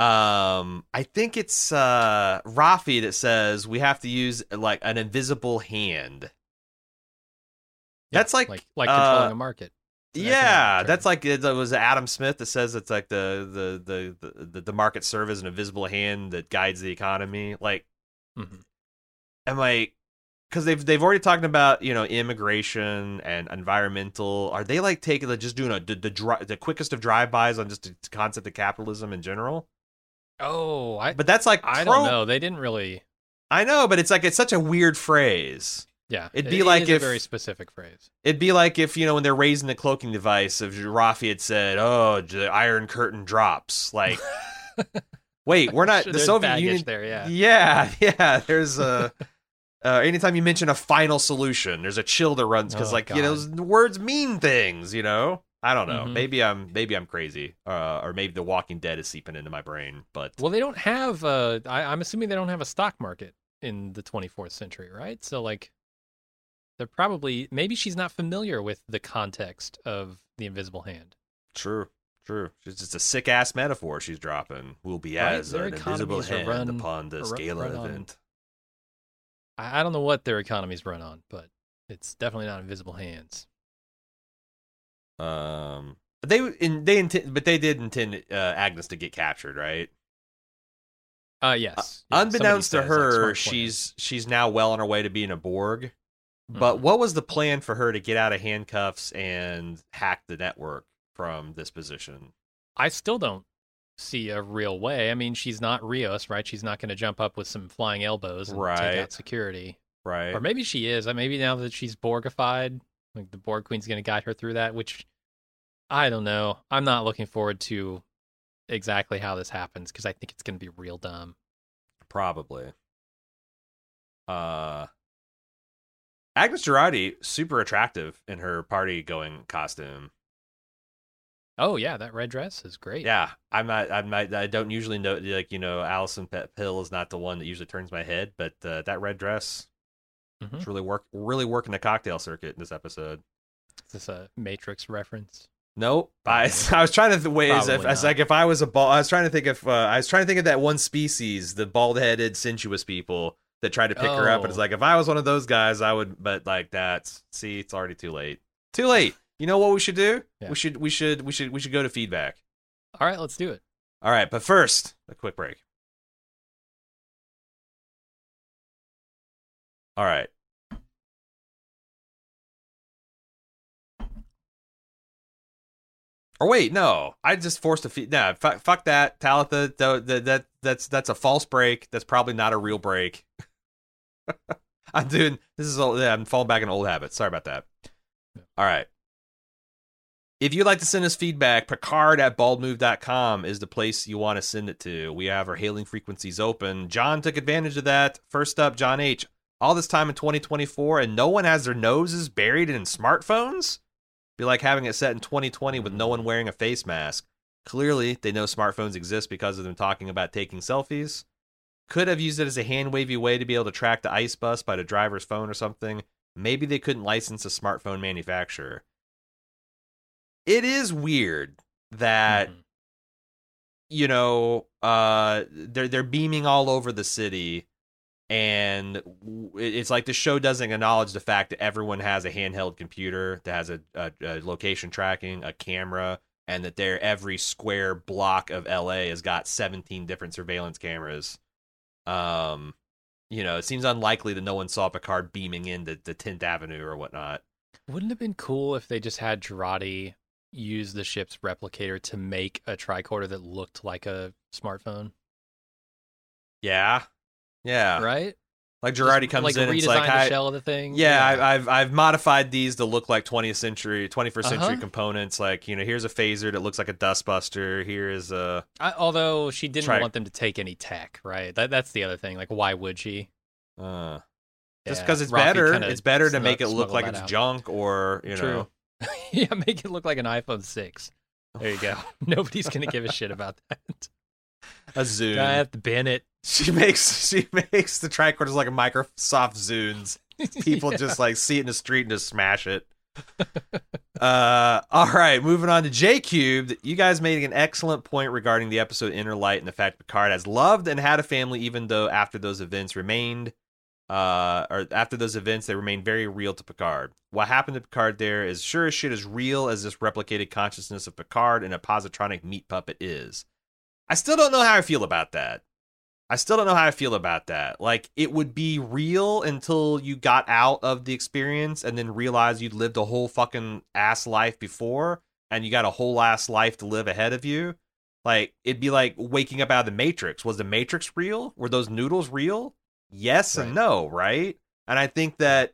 Um, I think it's uh Raffi that says we have to use like an invisible hand. That's like, like like uh, controlling a market. Yeah, that's like it was Adam Smith that says it's like the the the the, the market serve as an invisible hand that guides the economy. Like Mhm. am I because they've they've already talked about you know immigration and environmental. Are they like taking like just doing a the the, dri- the quickest of drive bys on just the concept of capitalism in general? Oh, I But that's like I don't know. They didn't really. I know, but it's like it's such a weird phrase. Yeah, It'd be it like if- a very specific phrase. It'd be like if you know when they're raising the cloaking device, if Raffi had said, "Oh, the Iron Curtain drops," like. Wait, we're not the Soviet Union. there. Yeah. Yeah, yeah. There's a. Uh, anytime you mention a final solution, there's a chill that runs because, Oh, like, you know, those words mean things, you know. I don't know. Mhm. Maybe I'm maybe I'm crazy, uh, or maybe The Walking Dead is seeping into my brain. But Well, they don't have. Uh, I, I'm assuming they don't have a stock market in the 24th century, right? So like, they're probably maybe she's not familiar with the context of the Invisible Hand. true, true. It's just a sick ass metaphor she's dropping. Will be Right, as their an invisible hand run- upon the scale on- event. I, I don't know what their economies run on, but it's definitely not Invisible Hands. Um, they in they intend, but they did intend uh, Agnes to get captured, right? Uh, yes. Yeah, Unbeknownst to somebody says, like, her, she's she's now well on her way to being a Borg. But Mhm. what was the plan for her to get out of handcuffs and hack the network from this position? I still don't see a real way. I mean, she's not Rios, right? She's not going to jump up with some flying elbows and Right. take out security. Right. Or maybe she is. Uh, Maybe now that she's Borgified, like the Borg Queen's going to guide her through that, which I don't know. I'm not looking forward to exactly how this happens because I think it's going to be real dumb. Probably. Uh Agnes Jurati, super attractive in her party going costume. Oh yeah, that red dress is great. Yeah, I'm not. I'm not. I don't usually know. Like you know, Allison Pet Pill is not the one that usually turns my head, but uh, that red dress, Mhm. it's really work. Really working the cocktail circuit in this episode. Is this a Matrix reference? Nope. I, I was trying to th- wait as if as like if I was a ball. I was trying to think if uh, I was trying to think of that one species, the bald-headed, sensuous people that tried to pick her up. And it's Oh. like if I was one of those guys, I would. But like that's see, it's already too late. Too late. You know what we should do? Yeah. We should. We should. We should. We should go to feedback. All right, let's do it. All right, but first, a quick break. All right. Or wait, no, I just forced a feed. Nah, fuck, fuck that, Talitha. That, that, that that's that's a false break. That's probably not a real break. I'm doing this is old, yeah, I'm falling back in old habits. Sorry about that. All right. If you'd like to send us feedback, Picard at baldmove.com is the place you want to send it to. We have our hailing frequencies open. John took advantage of that. First up, John H. All this time in 2024, and no one has their noses buried in smartphones? Be like having it set in 2020 with no one wearing a face mask. Clearly, they know smartphones exist because of them talking about taking selfies. Could have used it as a hand wavy way to be able to track the ice bus by the driver's phone or something. Maybe they couldn't license a smartphone manufacturer. It is weird that Mhm. you know uh they're they're beaming all over the city and it's like the show doesn't acknowledge the fact that everyone has a handheld computer that has a, a, a location tracking a camera and that their every square block of LA has got 17 different surveillance cameras. Um you know it seems unlikely that no one saw Picard beaming into the 10th Avenue or whatnot. Wouldn't it have been cool if they just had Jurati use the ship's replicator to make a tricorder that looked like a smartphone? yeah yeah Right? like Jurati comes like in and it's like the I, shell of the thing. Yeah, I, I've I've modified these to look like 20th century, 21st century Uh-huh. components. Like you know, here's a phaser that looks like a dustbuster. Here is a I, although she didn't Try- want them to take any tech, right? That, that's the other thing. Like, why would she? uh, just because it's Raffi better. It's better to make it look like it's out. junk or you True. know. yeah, make it look like an iPhone 6. There you go. Nobody's going to give a shit about that. a Zoom. I have to ban it. She makes she makes the tricorders like a Microsoft Zunes. People Yeah. just like see it in the street and just smash it. uh, all right, moving on to J Cubed. You guys made an excellent point regarding the episode Inner Light and the fact Picard has loved and had a family, even though after those events remained, uh, or after those events they remained very real to Picard. What happened to Picard there is sure as shit as real as this replicated consciousness of Picard and a positronic meat puppet is. I still don't know how I feel about that. I still don't know how I feel about that. Like it would be real until you got out of the experience and then realized you'd lived a whole fucking ass life before and you got a whole ass life to live ahead of you. Like it'd be like waking up out of the Matrix. Was the Matrix real? Were those noodles real? Yes and no, right? And I think that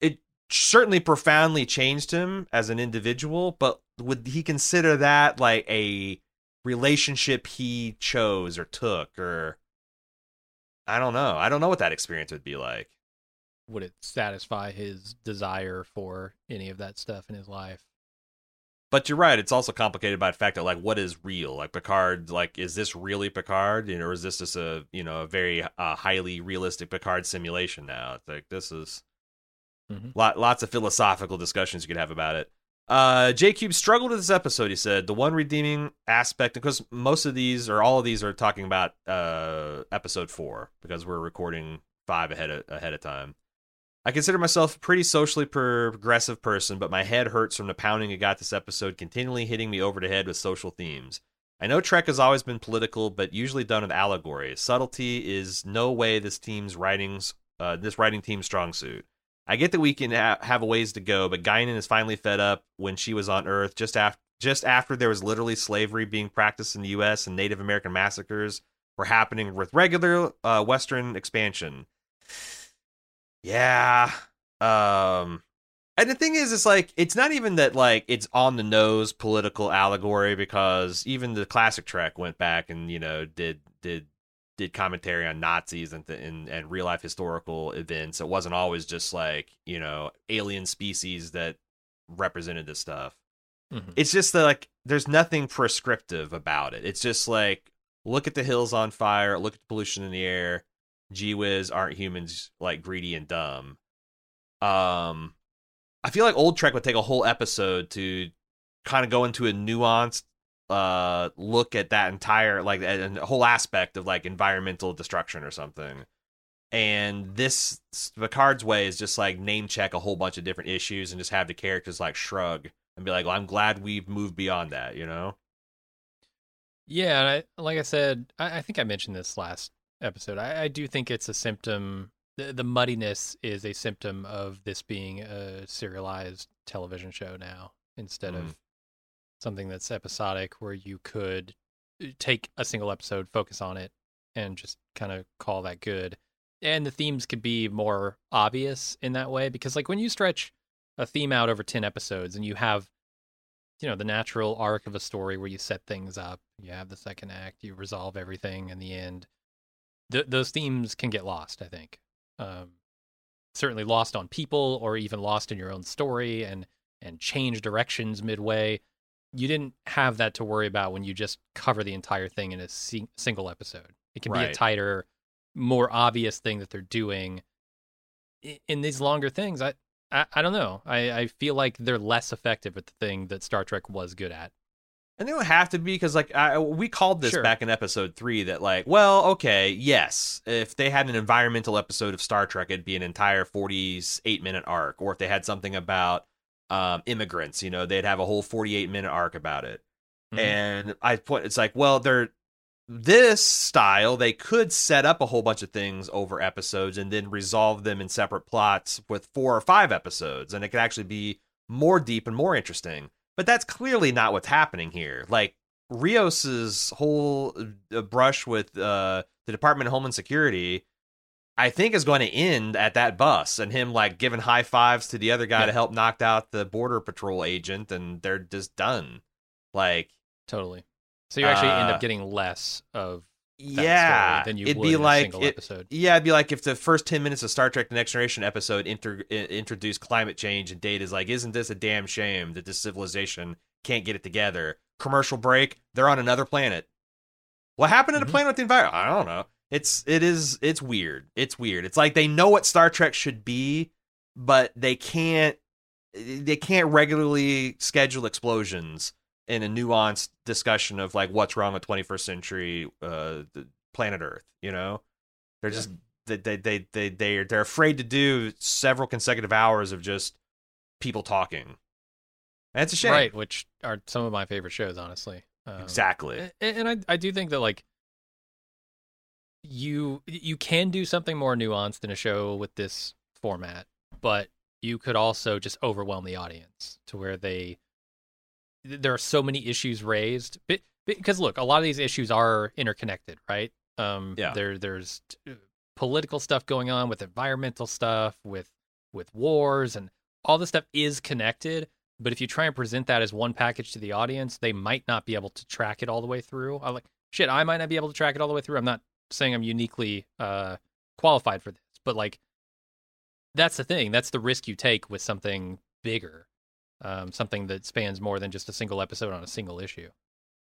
it certainly profoundly changed him as an individual, but would he consider that like a relationship he chose or took or I don't know. I don't know what that experience would be like. Would it satisfy his desire for any of that stuff in his life? but you're right. It's also complicated by the fact that like, what is real? Like Picard, like, is this really Picard? You know, or is this just a you know a very uh, highly realistic Picard simulation? Now it's like this is Mhm. lot lots of philosophical discussions you could have about it. Uh, J Cube struggled with this episode. He said the one redeeming aspect, because most of these or all of these are talking about uh episode four because we're recording five ahead of, ahead of time. I consider myself a pretty socially progressive person, but my head hurts from the pounding it got this episode continually hitting me over the head with social themes. I know Trek has always been political, but usually done with allegory. Subtlety is no way this team's writings, uh, this writing team's strong suit. I get that we can ha- have a ways to go, but Guinan is finally fed up when she was on Earth just after just after there was literally slavery being practiced in the U.S. and Native American massacres were happening with regular uh, Western expansion. Yeah. Um and the thing is it's like it's not even that like it's on the nose political allegory because even the classic Trek went back and you know did did did commentary on Nazis and th- and, and real life historical events. It wasn't always just like, you know, alien species that represented this stuff. Mhm. It's just that like there's nothing prescriptive about it. It's just like look at the hills on fire, look at the pollution in the air. Gee whiz, aren't humans like greedy and dumb? Um, I feel like old Trek would take a whole episode to kind of go into a nuanced uh look at that entire like a, whole aspect of like environmental destruction or something. And this Picard's way is just like name check a whole bunch of different issues and just have the characters like shrug and be like, well, "I'm glad we've moved beyond that," you know? Yeah, and I, like I said, I, I think I mentioned this last episode. I, I do think it's a symptom. The, the muddiness is a symptom of this being a serialized television show now instead Mhm. of something that's episodic, where you could uh, take a single episode, focus on it, and just kind of call that good. And the themes could be more obvious in that way because, like, when you stretch a theme out over 10 episodes and you have you know the natural arc of a story where you set things up you have the second act you resolve everything in the end Th- those themes can get lost i think um, certainly lost on people or even lost in your own story and and change directions midway you didn't have that to worry about when you just cover the entire thing in a sing- single episode it can be a tighter more obvious thing that they're doing in these longer things i I, I don't know. I, I feel like they're less effective at the thing that Star Trek was good at. And they don't have to be because, like, I, we called this Sure. back in episode three that, like, well, okay, yes, if they had an environmental episode of Star Trek, it'd be an entire 48 minute arc. Or if they had something about um, immigrants, you know, they'd have a whole 48 minute arc about it. Mhm. And I put, it's like, well, they're this style, they could set up a whole bunch of things over episodes and then resolve them in separate plots with four or five episodes. And it could actually be more deep and more interesting. But that's clearly not what's happening here. Like Rios's whole uh, brush with uh, the Department of Homeland Security, I think, is going to end at that bus and him like giving high fives to the other guy Yeah. to help knock out the border patrol agent, and they're just done. Like, Totally. So you actually end Uh, up getting less of that yeah, than you it'd would be in a like single it- episode. Yeah, it'd be like if the first 10 minutes of Star Trek The Next Generation episode inter- i- introduced climate change and Data's like, isn't this a damn shame that this civilization can't get it together? Commercial break, they're on another planet. What happened to Mhm. the planet with the environment? I don't know. It's it is it's weird. It's weird. It's like they know what Star Trek should be, but they can't they can't regularly schedule explosions in a nuanced discussion of like what's wrong with 21st century uh planet Earth, you know? They're Yeah. just they they they they they're, they're afraid to do several consecutive hours of just people talking. It's a shame. Right, which are some of my favorite shows, honestly. Um, Exactly. And I I do think that like you you can do something more nuanced in a show with this format, but you could also just overwhelm the audience to where they there are so many issues raised Be- because look, a lot of these issues are interconnected, right? Um Yeah. there there's uh, political stuff going on with environmental stuff with with wars and all this stuff is connected but if you try and present that as one package to the audience they might not be able to track it all the way through I'm like shit i might not be able to track it all the way through i'm not saying i'm uniquely uh qualified for this but like that's the thing that's the risk you take with something bigger um, something that spans more than just a single episode on a single issue.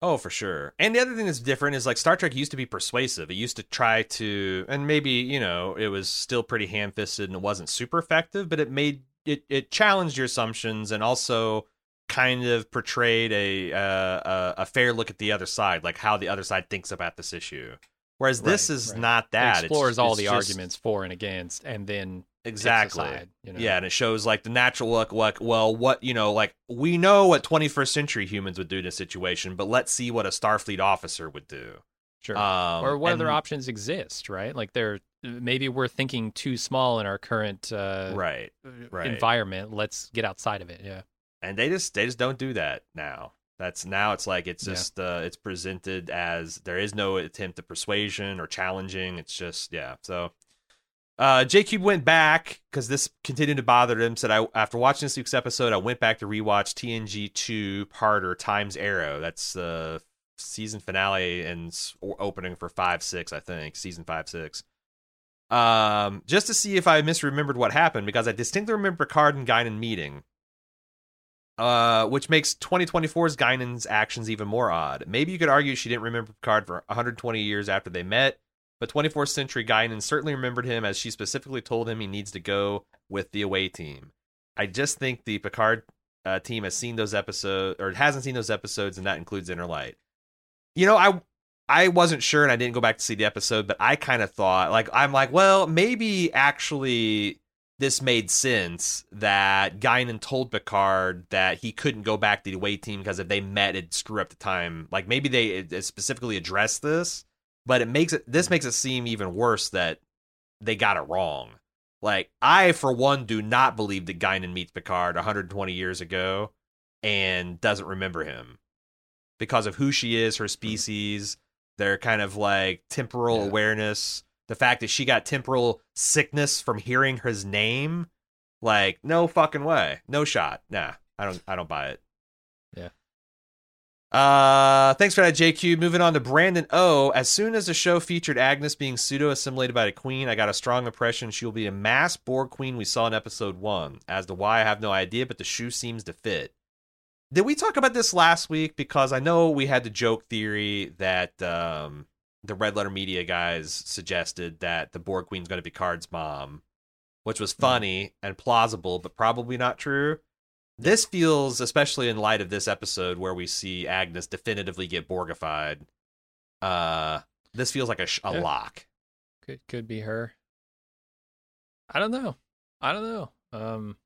Oh, for sure. And the other thing that's different is like Star Trek used to be persuasive. It used to try to, and maybe you know, it was still pretty ham fisted and it wasn't super effective, but it made it it challenged your assumptions and also kind of portrayed a uh, a, a fair look at the other side, like how the other side thinks about this issue. Whereas this is right. not that. it explores it's, all it's the just- arguments for and against, and then Exactly. side, you know? Yeah, and it shows like the natural look, like, well, what you know, like we know what 21st century humans would do in a situation, but let's see what a Starfleet officer would do. sure. Um, or what other options exist, right? Like they're maybe we're thinking too small in our current uh, Right. right. environment. Let's get outside of it. Yeah. and they just they just don't do that now that's now it's like it's Yeah. just uh it's presented as there is no attempt at persuasion or challenging it's just yeah so uh j cube went back because this continued to bother him said i after watching this week's episode i went back to rewatch tng 2 parter times arrow. That's the season finale and opening for 5 6 i think season 5 6 um just to see if i misremembered what happened because i distinctly remember picard and guinan meeting uh, which makes 2024's Guinan's actions even more odd. Maybe you could argue she didn't remember Picard for 120 years after they met, but 24th century Guinan certainly remembered him as she specifically told him he needs to go with the away team. I just think the Picard uh, team has seen those episodes, or hasn't seen those episodes, and that includes Inner Light. You know, I I wasn't sure, and I didn't go back to see the episode, but I kind of thought, like, I'm like, well, maybe actually this made sense that Guinan told Picard that he couldn't go back to the away team because if they met, it'd screw up the time. Like maybe they it- it specifically addressed this, but it makes it this makes it seem even worse that they got it wrong. Like I, for one, do not believe that Guinan meets Picard 120 years ago and doesn't remember him because of who she is, her hmm. species, their kind of like temporal Yeah. awareness, the fact that she got temporal sickness from hearing his name. Like, no fucking way, no shot. Nah, I don't, I don't buy it. Yeah. Uh, thanks for that, JQ. Moving on to Brandon O. As soon as the show featured Agnes being pseudo assimilated by the Queen, I got a strong impression she will be a mass Borg Queen we saw in episode one. As to why, I have no idea, but the shoe seems to fit. Did we talk about this last week? Because I know we had the joke theory that um, the Red Letter Media guys suggested that the Borg Queen's going to be Card's mom, which was funny and plausible, but probably not true. This feels, especially in light of this episode where we see Agnes definitively get Borgified, uh, this feels like a, sh- a Yeah. lock. Could could be her. I don't know. I don't know. Um,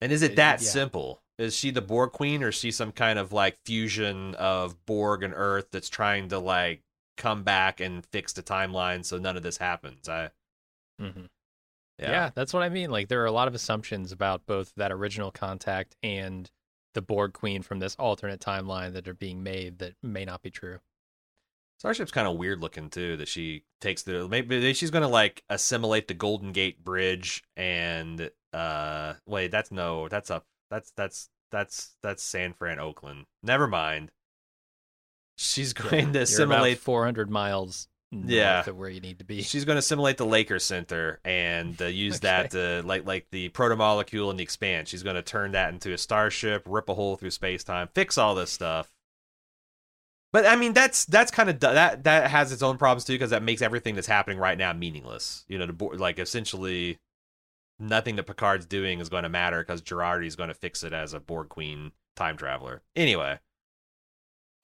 And is it It- that yeah. simple? Is she the Borg Queen, or is she some kind of like fusion of Borg and Earth that's trying to like come back and fix the timeline so none of this happens? I mhm. yeah. yeah. that's what I mean. Like there are a lot of assumptions about both that original contact and the Borg Queen from this alternate timeline that are being made that may not be true. Starship's kind of weird looking too. That she takes the maybe she's gonna like assimilate the Golden Gate Bridge and uh wait that's no that's up that's that's that's that's San Fran Oakland. Never mind. She's going to You're assimilate 400 miles north Yeah. of where you need to be. She's going to simulate the laker Center and uh, use that to like like the proto molecule and the Expanse. She's going to turn that into a starship, rip a hole through space time, fix all this stuff. But I mean, that's that's kind of that that has its own problems too because that makes everything that's happening right now meaningless. You know, the board like essentially nothing that Picard's doing is going to matter because Jurati's going to fix it as a Borg Queen time traveler. Anyway,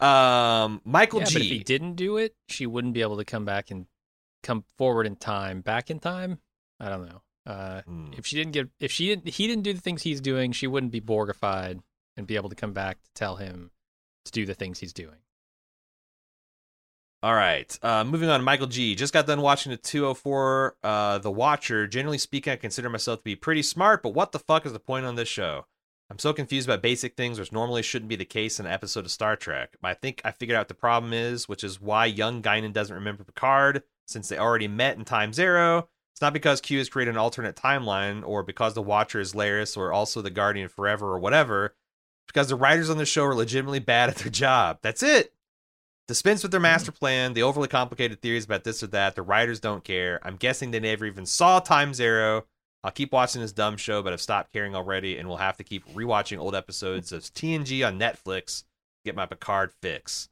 um, Michael yeah, G. but if he didn't do it, she wouldn't be able to come back and come forward in time, back in time. I don't know. Uh, Hmm. if she didn't get, if she didn't, he didn't do the things he's doing, she wouldn't be Borgified and be able to come back to tell him to do the things he's doing. All right. Uh, moving on, Michael G. Just got done watching the 204 uh, The Watcher. Generally speaking, I consider myself to be pretty smart, but what the fuck is the point on this show? I'm so confused about basic things, which normally shouldn't be the case in an episode of Star Trek. But I think I figured out what the problem is, which is why young Guinan doesn't remember Picard, since they already met in Time's Arrow. It's not because Q has created an alternate timeline, or because the Watcher is Laris, or also the Guardian Forever, or whatever. It's because the writers on the show are legitimately bad at their job. That's it. Dispense with their hmm. master plan, the overly complicated theories about this or that. The writers don't care. I'm guessing they never even saw Time's Arrow. I'll keep watching this dumb show, but I've stopped caring already, and will have to keep rewatching old episodes of TNG on Netflix to get my Picard fix.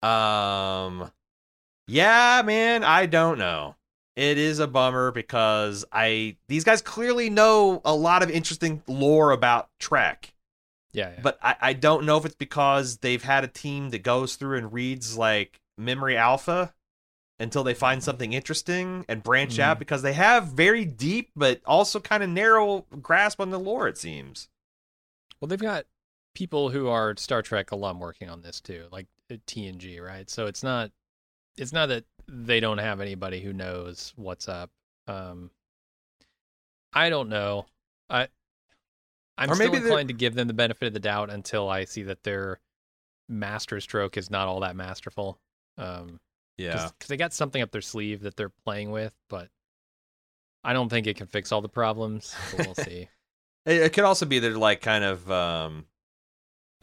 Um, yeah, man, I don't know. It is a bummer because I these guys clearly know a lot of interesting lore about Trek. Yeah, yeah. But I, I don't know if it's because they've had a team that goes through and reads like memory alpha until they find something interesting and branch Mhm. out because they have very deep but also kind of narrow grasp on the lore, it seems. Well, they've got people who are Star Trek alum working on this too, like at TNG, right? So it's not it's not that they don't have anybody who knows what's up. Um I don't know. I I'm Or still maybe they're- inclined to give them the benefit of the doubt until I see that their master stroke is not all that masterful. Um Yeah. because they got something up their sleeve that they're playing with, but I don't think it can fix all the problems. We'll see. It, it could also be they're like kind of um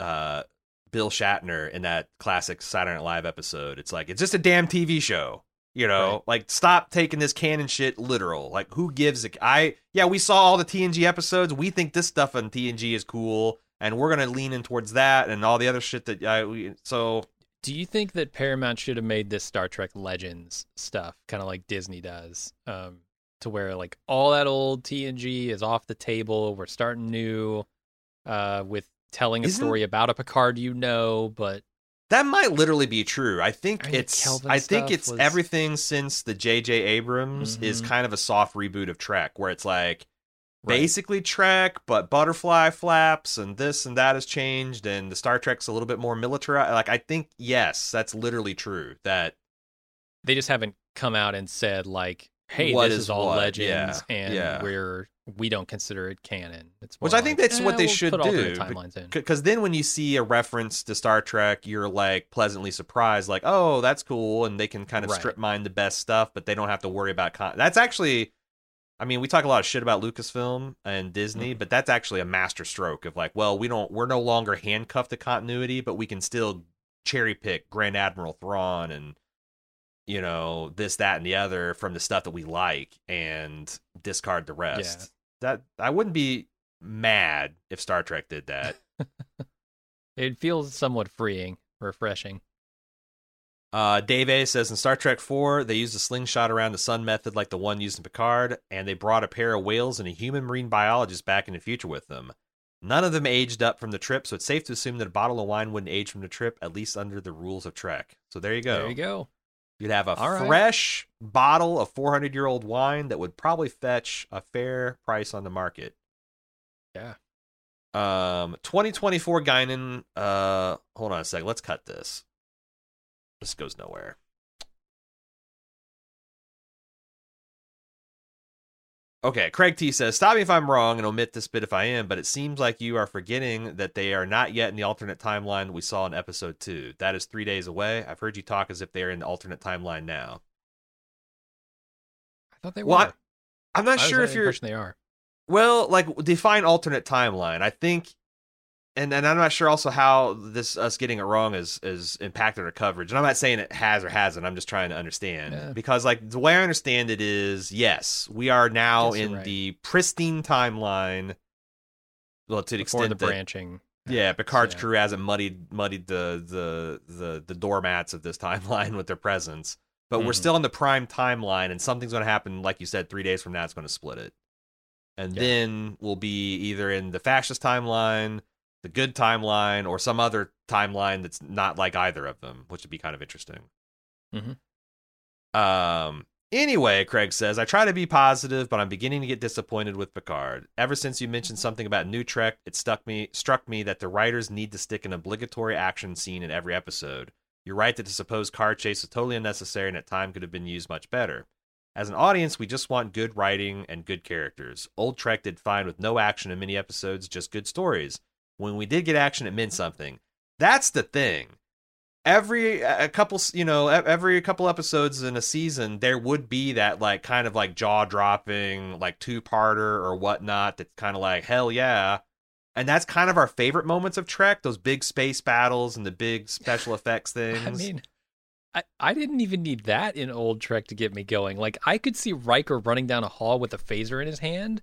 uh Bill Shatner in that classic Saturday Night Live episode. It's like it's just a damn TV show. You know, Right. like stop taking this canon shit literal. Like who gives a I yeah, we saw all the TNG episodes. We think this stuff on TNG is cool and we're going to lean in towards that and all the other shit that I we so Do you think that Paramount should have made this Star Trek Legends stuff kind of like Disney does? Um, to where like all that old TNG is off the table. We're starting new uh, with telling a Isn't- story about a Picard you know, but that might literally be true. I think I mean, it's Kelvin I think it's was- everything since the JJ Abrams is Mhm. kind of a soft reboot of Trek where it's like Right. basically Trek, but butterfly flaps and this and that has changed, and the Star Trek's a little bit more militarized. Like I think yes, that's literally true. That they just haven't come out and said like, "Hey, What this is is all what? Legends, Yeah, and yeah. we're we don't consider it canon." It's Which I think like, that's "Eh, what they we'll should do, because then when you see a reference to Star Trek, you're like pleasantly surprised, like oh that's cool, and they can kind of Right. strip mine the best stuff, but they don't have to worry about con- that's actually. I mean, we talk a lot of shit about Lucasfilm and Disney, Mm-hmm. but that's actually a master stroke of like, well, we don't, we're no longer handcuffed to continuity, but we can still cherry pick Grand Admiral Thrawn and you know this, that, and the other from the stuff that we like and discard the rest. That I wouldn't be mad if Star Trek did that. It feels somewhat freeing, refreshing. Uh, Dave A says in Star Trek 4, they used a slingshot around the sun method like the one used in Picard, and they brought a pair of whales and a human marine biologist back in the future with them. None of them aged up from the trip, so it's safe to assume that a bottle of wine wouldn't age from the trip, at least under the rules of Trek. So there you go. There you go. You'd have a All right. fresh bottle of 400 year old wine that would probably fetch a fair price on the market. Yeah. Um, 2024 Guinan. Uh, hold on a sec. Let's cut this. This goes nowhere. Okay, Craig T says, "Stop me if I'm wrong and omit this bit if I am, but it seems like you are forgetting that they are not yet in the alternate timeline we saw in episode two. That is three days away. I've heard you talk as if they are in the alternate timeline now. I thought they Well, I- were. I'm not I sure if you're. They are. Well, like define alternate timeline. I think, and and I'm not sure also how this us getting it wrong is is impacted our coverage. And I'm not saying it has or hasn't. I'm just trying to understand Yeah. because like the way I understand it is yes, we are now in right. the pristine timeline. Well, to the Before the that branching. yeah, Picard's yeah. crew hasn't muddied muddied the the the the doormats of this timeline with their presence. But we're Mhm. still in the prime timeline, and something's going to happen, like you said, three days from now. It's going to split it, and Yeah. then we'll be either in the fascist timeline, the good timeline, or some other timeline that's not like either of them, which would be kind of interesting. Mhm. Um. Anyway, Craig says, I try to be positive, but I'm beginning to get disappointed with Picard. Ever since you mentioned something about new Trek, it stuck me struck me that the writers need to stick an obligatory action scene in every episode. You're right that the supposed car chase is totally unnecessary and at time could have been used much better. As an audience, we just want good writing and good characters. Old Trek did fine with no action in many episodes, just good stories. When we did get action, it meant something. That's the thing every a couple you know every couple episodes in a season there would be that like kind of like jaw dropping like two parter or whatnot that's kind of like hell yeah and that's kind of our favorite moments of trek those big space battles and the big special effects things I mean, I, I didn't even need that in old Trek to get me going. Like I could see Riker running down a hall with a phaser in his hand,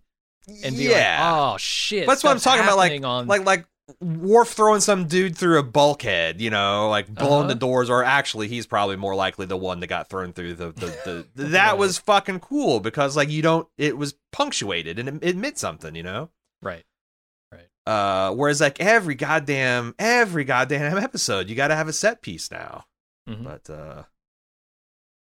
and be yeah. like, "Oh shit!" That's what I'm talking about, like- on like like Worf throwing some dude through a bulkhead, you know, like blowing Uh-huh. the doors, or actually he's probably more likely the one that got thrown through the the, the that Right. was fucking cool because like you don't it was punctuated and it, it meant something, you know. right. Right. Uh, whereas like every goddamn every goddamn episode, you got to have a set piece now. Mhm. But uh,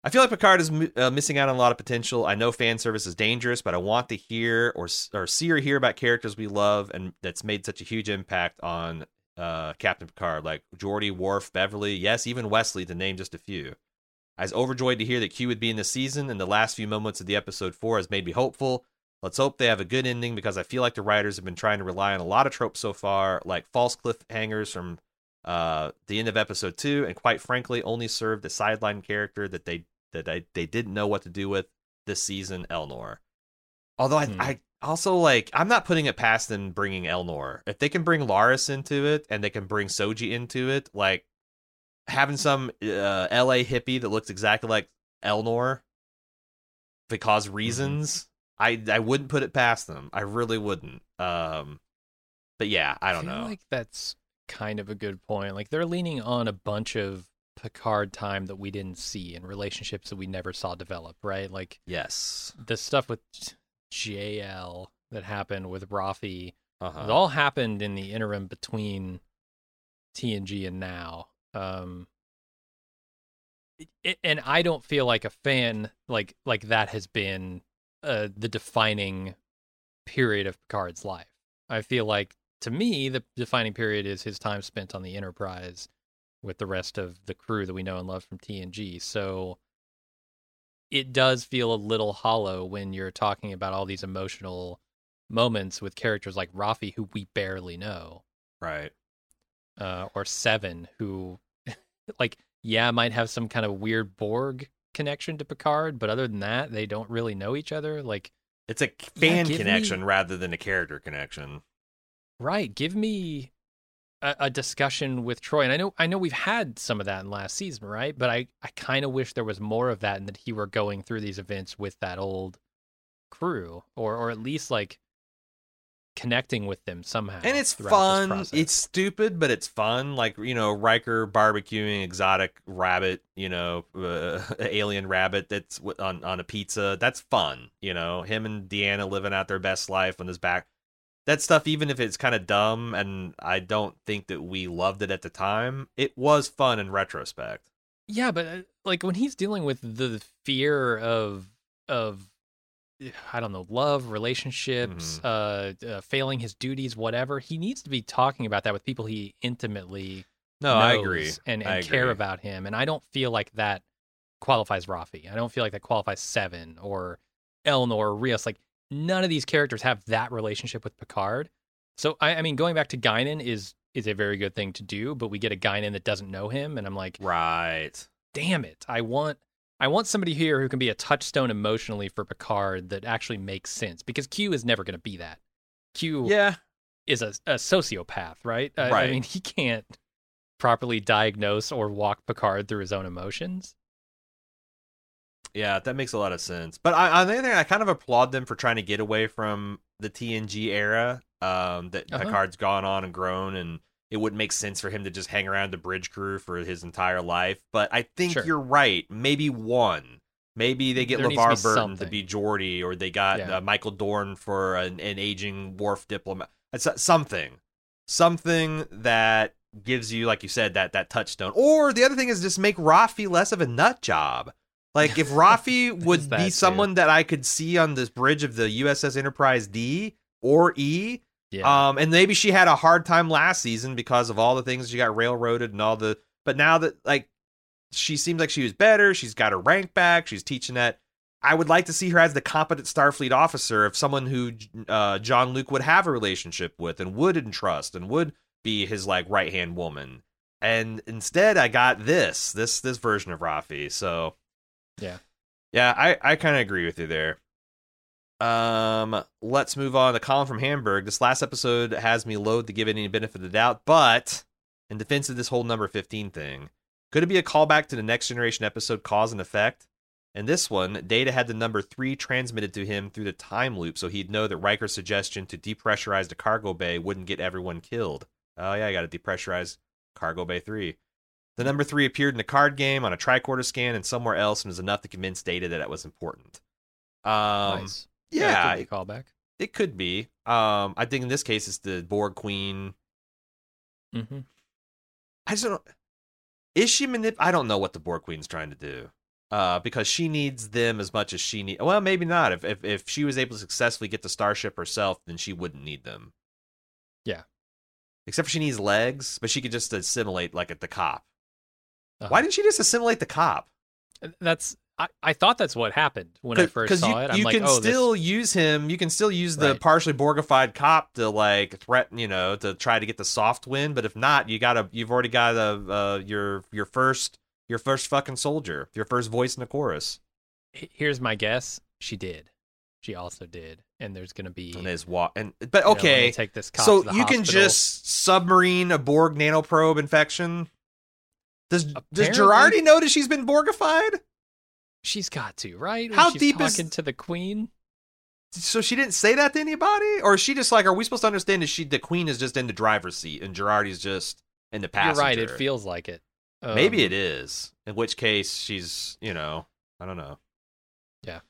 I feel like Picard is uh, missing out on a lot of potential. I know fan service is dangerous, but I want to hear or or see or hear about characters we love and that's made such a huge impact on uh, Captain Picard, like Geordi, Worf, Beverly, yes, even Wesley, to name just a few. I was overjoyed to hear that Q would be in the season, and the last few moments of the episode four has made me hopeful. Let's hope they have a good ending because I feel like the writers have been trying to rely on a lot of tropes so far, like false cliffhangers from uh, the end of episode two, and quite frankly, only served a sideline character that they that I, they didn't know what to do with this season, Elnor. Although I, Hmm. I also like, I'm not putting it past them bringing Elnor. If they can bring Laris into it and they can bring Soji into it, like having some uh, L.A. hippie that looks exactly like Elnor because reasons, I I wouldn't put it past them. I really wouldn't. Um, but yeah, I don't feel know. Like that's kind of a good point. Like they're leaning on a bunch of Picard time that we didn't see and relationships that we never saw develop. Right? Like yes. the stuff with JL that happened with Raffi. Uh-huh. It all happened in the interim between TNG and now. Um, it, and I don't feel like a fan like like that has been uh, the defining period of Picard's life. I feel like to me the defining period is his time spent on the Enterprise with the rest of the crew that we know and love from TNG. So it does feel a little hollow when you're talking about all these emotional moments with characters like Raffi who we barely know right. uh, or Seven, who, like, yeah, might have some kind of weird Borg connection to Picard, but other than that, they don't really know each other. Like, It's a fan me- connection rather than a character connection. right? Give me a, a discussion with Troi, and I know, I know, we've had some of that in last season, right? But I, I kind of wish there was more of that, and that he were going through these events with that old crew, or, or at least like connecting with them somehow. and it's fun. It's stupid, but it's fun. Like you know, Riker barbecuing exotic rabbit, you know, uh, alien rabbit that's on on a pizza. That's fun. You know, him and Deanna living out their best life on his back. That stuff, even if it's kind of dumb, and I don't think that we loved it at the time, it was fun in retrospect. Yeah, but uh, like when he's dealing with the fear of of I don't know, love, relationships, uh, uh failing his duties, whatever, he needs to be talking about that with people he intimately No, I agree. and, I care agree. about him. And I don't feel like that qualifies Raffi. I don't feel like that qualifies Seven or Elnor or Rios. Like none of these characters have that relationship with Picard. So I, I mean, going back to Guinan is is a very good thing to do, but we get a Guinan that doesn't know him, and I'm like, Right. damn it i want i want somebody here who can be a touchstone emotionally for picard that actually makes sense because q is never going to be that q Yeah. is a, a sociopath right? I- I mean he can't properly diagnose or walk picard through his own emotions Yeah, that makes a lot of sense. But I, on the other hand, I kind of applaud them for trying to get away from the TNG era um, that Uh-huh. Picard's gone on and grown, and it wouldn't make sense for him to just hang around the bridge crew for his entire life. But I think Sure. you're right. Maybe one. Maybe they get There needs to LeVar Burton to be Geordi, or they got Yeah. uh, Michael Dorn for an, an aging Worf diplomat. It's uh, something, something that gives you, like you said, that that touchstone. Or the other thing is just make Raffi less of a nut job. Like if Raffi would be too. someone that I could see on this bridge of the USS Enterprise D or E, yeah um, and maybe she had a hard time last season because of all the things she got railroaded and all the. But now that like she seems like she was better, she's got her rank back, she's teaching that. I would like to see her as the competent Starfleet officer of someone who uh, Jean-Luc would have a relationship with and would entrust and would be his like right hand woman. And instead, I got this this this version of Raffi. So Yeah. yeah, I I kind of agree with you there. Um, let's move on. The column from Hamburg. This last episode has me loath to give it any benefit of the doubt, but in defense of this whole number 15 thing, could it be a callback to the next generation episode Cause and Effect? In this one, Data had the number three transmitted to him through the time loop, so he'd know that Riker's suggestion to depressurize the cargo bay wouldn't get everyone killed. Oh yeah, I got to depressurize cargo bay three. The number three appeared in the card game on a tricorder scan and somewhere else, and was enough to convince Data that it was important. Um, nice. yeah, that could be callback. it could be. Um, I think in this case, it's the Borg Queen. Mm-hmm. I just don't. Is she manip? I don't know what the Borg Queen's trying to do. Uh, because she needs them as much as she need. Well, maybe not. If if if she was able to successfully get the starship herself, then she wouldn't need them. Yeah. Except for she needs legs, but she could just assimilate like at the cop. Uh-huh. Why didn't she just assimilate the cop? That's I, I thought that's what happened when I first saw you, it. I'm you like, can oh, this- still use him. You can still use the Right. partially Borgified cop to like threaten, you know, to try to get the soft win. But if not, you gotta. You've already got a uh, your your first your first fucking soldier, your first voice in the chorus, here's my guess. She did. She also did, and there's gonna be. and his wa- and but you know, okay. take this so you can just submarine a Borg nanoprobe infection. Does does Jurati know that she's been Borgified? She's got to right. How she's deep is- talking to the queen? So she didn't say that to anybody, or is she just like? Are we supposed to understand that she the queen is just in the driver's seat and Jurati's just in the passenger? You're right. It feels like it. Maybe Um, it is. In which case, she's you know I don't know. Yeah.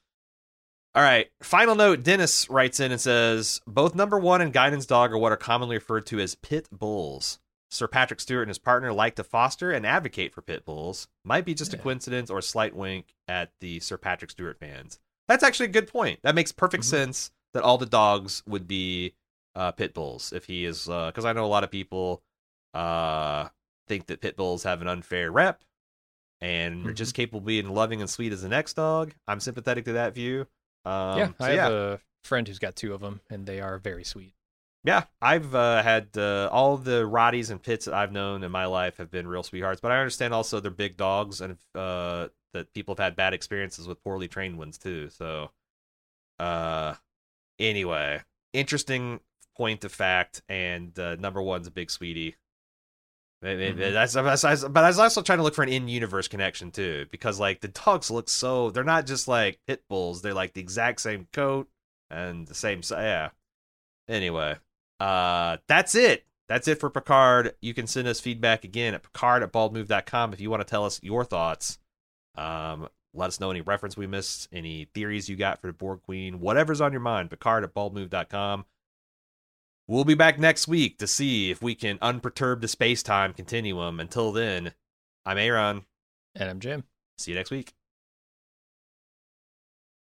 All right. Final note. Dennis writes in and says both number one and Guidance Dog are what are commonly referred to as pit bulls. Sir Patrick Stewart and his partner like to foster and advocate for pit bulls. Might be just a coincidence or a slight wink at the Sir Patrick Stewart fans. That's actually a good point. That makes perfect Mhm. sense that all the dogs would be uh, pit bulls if he is, because I know a lot of people uh, think that pit bulls have an unfair rep and are just capable of being loving and sweet as the next dog. I'm sympathetic to that view. Um, yeah, so I yeah. have a friend who's got two of them, and they are very sweet. Yeah, I've uh, had uh, all the Rotties and Pits that I've known in my life have been real sweethearts, but I understand also they're big dogs and uh, that people have had bad experiences with poorly trained ones too. So, uh, anyway, interesting point of fact, and uh, number one's a big sweetie. Mhm. That's, that's, that's- but I was also trying to look for an in-universe connection too, because like the dogs look so—they're not just like pit bulls; they're like the exact same coat and the same. Yeah. Anyway, uh, that's it. That's it for Picard. You can send us feedback again at picard at baldmove.com if you want to tell us your thoughts. Um, let us know any reference we missed, any theories you got for the Borg Queen, whatever's on your mind. Picard at baldmove.com. We'll be back next week to see if we can unperturb the space time continuum. Until then, I'm Aaron. And I'm Jim. See you next week.